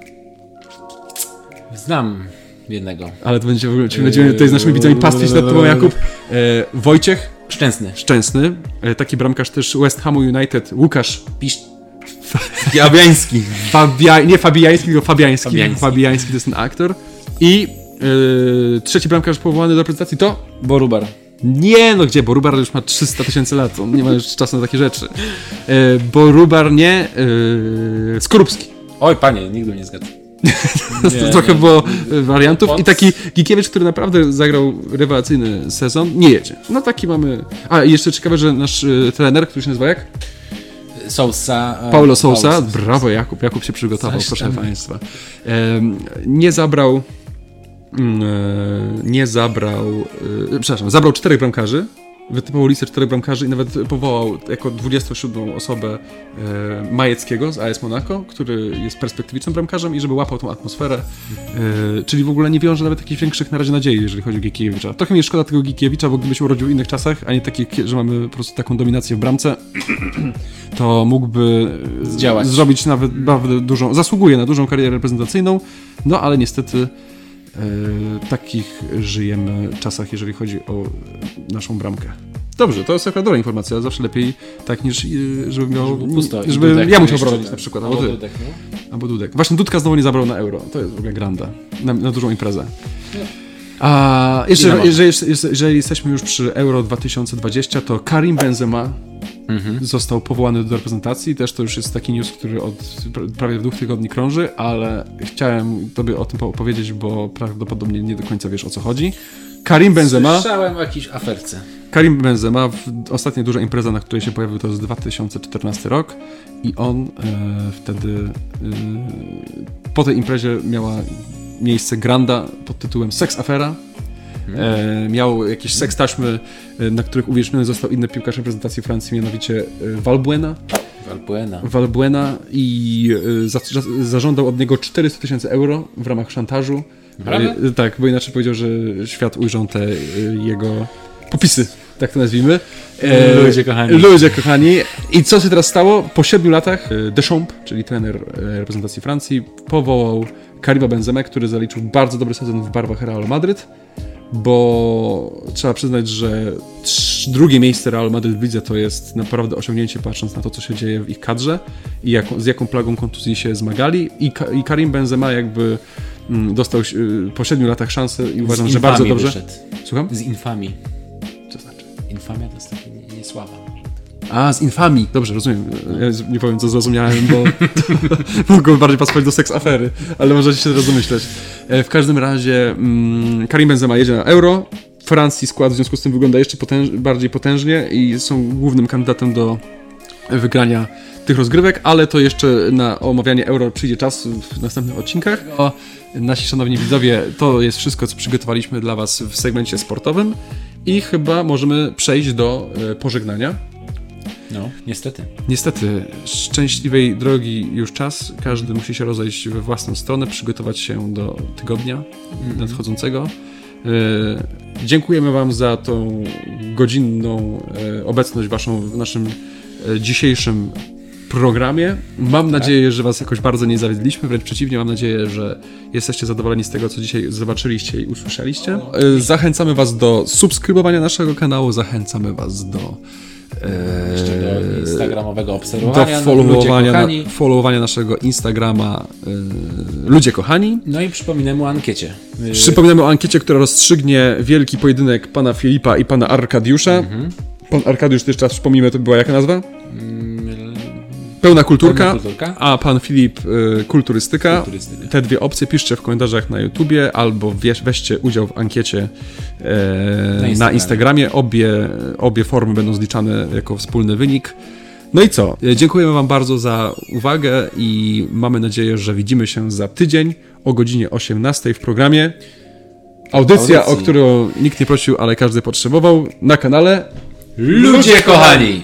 Znam jednego. Ale to będzie w ogóle, będziemy tutaj z naszymi widzami pastwić nad tobą, Jakub. E, Wojciech Szczęsny. Szczęsny, e, taki bramkarz też West Hamu United, Łukasz Pisz... Jabiański. Fabia... nie Fabiański, tylko Fabiański. Fabiański. Fabiański to jest ten aktor. I e, trzeci bramkarz powołany do reprezentacji to Borubar. Nie, no gdzie, Borubar już ma 300 tysięcy lat, on nie ma już czasu na takie rzeczy. E, Borubar nie, e, Skorupski. Oj, panie, nigdy nie zgadł. Nie, Trochę nie. było e, wariantów. Pod- I taki Gikiewicz, który naprawdę zagrał rewelacyjny sezon, nie jedzie. No taki mamy... A, i jeszcze ciekawe, że nasz e, trener, który się nazywa jak? Sousa. e, Paulo Sousa. Paulo Brawo Jakub, Jakub się przygotował, Coś proszę tam. Państwa. Nie zabrał... mm, e, Nie zabrał... e, Przepraszam, zabrał czterech bramkarzy. Wytypował listę czterech bramkarzy i nawet powołał jako 27 osobę e, Majeckiego z AS Monaco, który jest perspektywicznym bramkarzem i żeby łapał tą atmosferę. Czyli w ogóle nie wiąże nawet jakichś większych na razie nadziei, jeżeli chodzi o Gikiewicza. Trochę mi szkoda tego Gikiewicza, bo gdyby się urodził w innych czasach, a nie takich, że mamy po prostu taką dominację w bramce, to mógłby Zdziałać. zrobić nawet naprawdę dużą, zasługuje na dużą karierę reprezentacyjną, no ale niestety takich żyjemy czasach, jeżeli chodzi o e, naszą bramkę. Dobrze, to jest akurat dobra informacja, zawsze lepiej tak niż e, żeby miał, Żeby pusto. Żeby Dudek ja musiał tak. na przykład, Albo albo ty, Dudek, no. albo Dudek. Właśnie Dudka znowu nie zabrał na euro, to jest w ogóle granda, na, na dużą imprezę. A jeszcze, jeżeli, jeżeli jesteśmy już przy Euro 2020, to Karim Benzema Mhm. został powołany do reprezentacji. Też to już jest taki news, który od pra- prawie dwóch tygodni krąży, ale chciałem tobie o tym opowiedzieć, bo prawdopodobnie nie do końca wiesz o co chodzi. Karim Benzema, Słyszałem o jakiejś aferce. Karim Benzema, ostatnia duża impreza, na której się pojawił, to jest 2014 rok i on e, wtedy e, po tej imprezie miała miejsce granda pod tytułem Seks Afera. E, miał jakieś seks taśmy, e, na których uwieczniony został inny piłkarz reprezentacji Francji, mianowicie e, Valbuena. Valbuena. Valbuena i e, za, za, zażądał od niego 400 tysięcy euro w ramach szantażu. E, tak, bo inaczej powiedział, że świat ujrzą te jego popisy, tak to nazwijmy. E, Ludzie kochani. Ludzie kochani. I co się teraz stało? Po siedmiu latach Deschamps, czyli trener reprezentacji Francji, powołał Karima Benzemę, który zaliczył bardzo dobry sezon w barwach Real Madryt, bo trzeba przyznać, że drugie miejsce Real Madryt w lidze to jest naprawdę osiągnięcie patrząc na to, co się dzieje w ich kadrze i jak, z jaką plagą kontuzji się zmagali i, i Karim Benzema jakby mm, dostał y, po siedmiu latach szansę i uważam, Z że bardzo dobrze. Wyszedł. Słucham? Z infamii. Co znaczy? Infamia to jest. A, z infamii. Dobrze, rozumiem. Ja nie powiem, co zrozumiałem, bo mogłoby bardziej pasować do seks afery, ale możecie się teraz domyśleć. E, W każdym razie mm, Karim Benzema jedzie na Euro. Francji skład w związku z tym wygląda jeszcze potęż bardziej potężnie i są głównym kandydatem do wygrania tych rozgrywek, ale to jeszcze na omawianie Euro przyjdzie czas w następnych odcinkach. O, nasi szanowni widzowie, to jest wszystko, co przygotowaliśmy dla Was w segmencie sportowym i chyba możemy przejść do e, pożegnania. No, niestety. Niestety, szczęśliwej drogi już czas. Każdy musi się rozejść we własną stronę, przygotować się do tygodnia nadchodzącego. E, dziękujemy Wam za tą godzinną e, obecność Waszą w naszym e, dzisiejszym programie. Mam nadzieję, że Was jakoś bardzo nie zawiedliśmy, wręcz przeciwnie, mam nadzieję, że jesteście zadowoleni z tego, co dzisiaj zobaczyliście i usłyszeliście. Zachęcamy Was do subskrybowania naszego kanału, zachęcamy Was do Jeszcze do instagramowego do obserwowania. no, ludzie followowania, na, followowania naszego Instagrama y, Ludzie Kochani. No i przypominamy o ankiecie. Y, Przypominamy o ankiecie, która rozstrzygnie wielki pojedynek pana Filipa i pana Arkadiusza. Mhm. Pan Arkadiusz, też czas przypomnijmy, to była jaka nazwa? Pełna kulturka, Pełna kulturka. a pan Filip y, kulturystyka. Kulturystyka. Te dwie opcje piszcie w komentarzach na YouTubie albo wiesz, weźcie udział w ankiecie e, na, Instagramie. Instagramie. Obie, obie formy będą zliczane jako wspólny wynik. No i co? E, Dziękujemy Wam bardzo za uwagę i mamy nadzieję, że widzimy się za tydzień o godzinie 18 w programie. Audycja, Audycji. o którą nikt nie prosił, ale każdy potrzebował na kanale Ludzie kochani!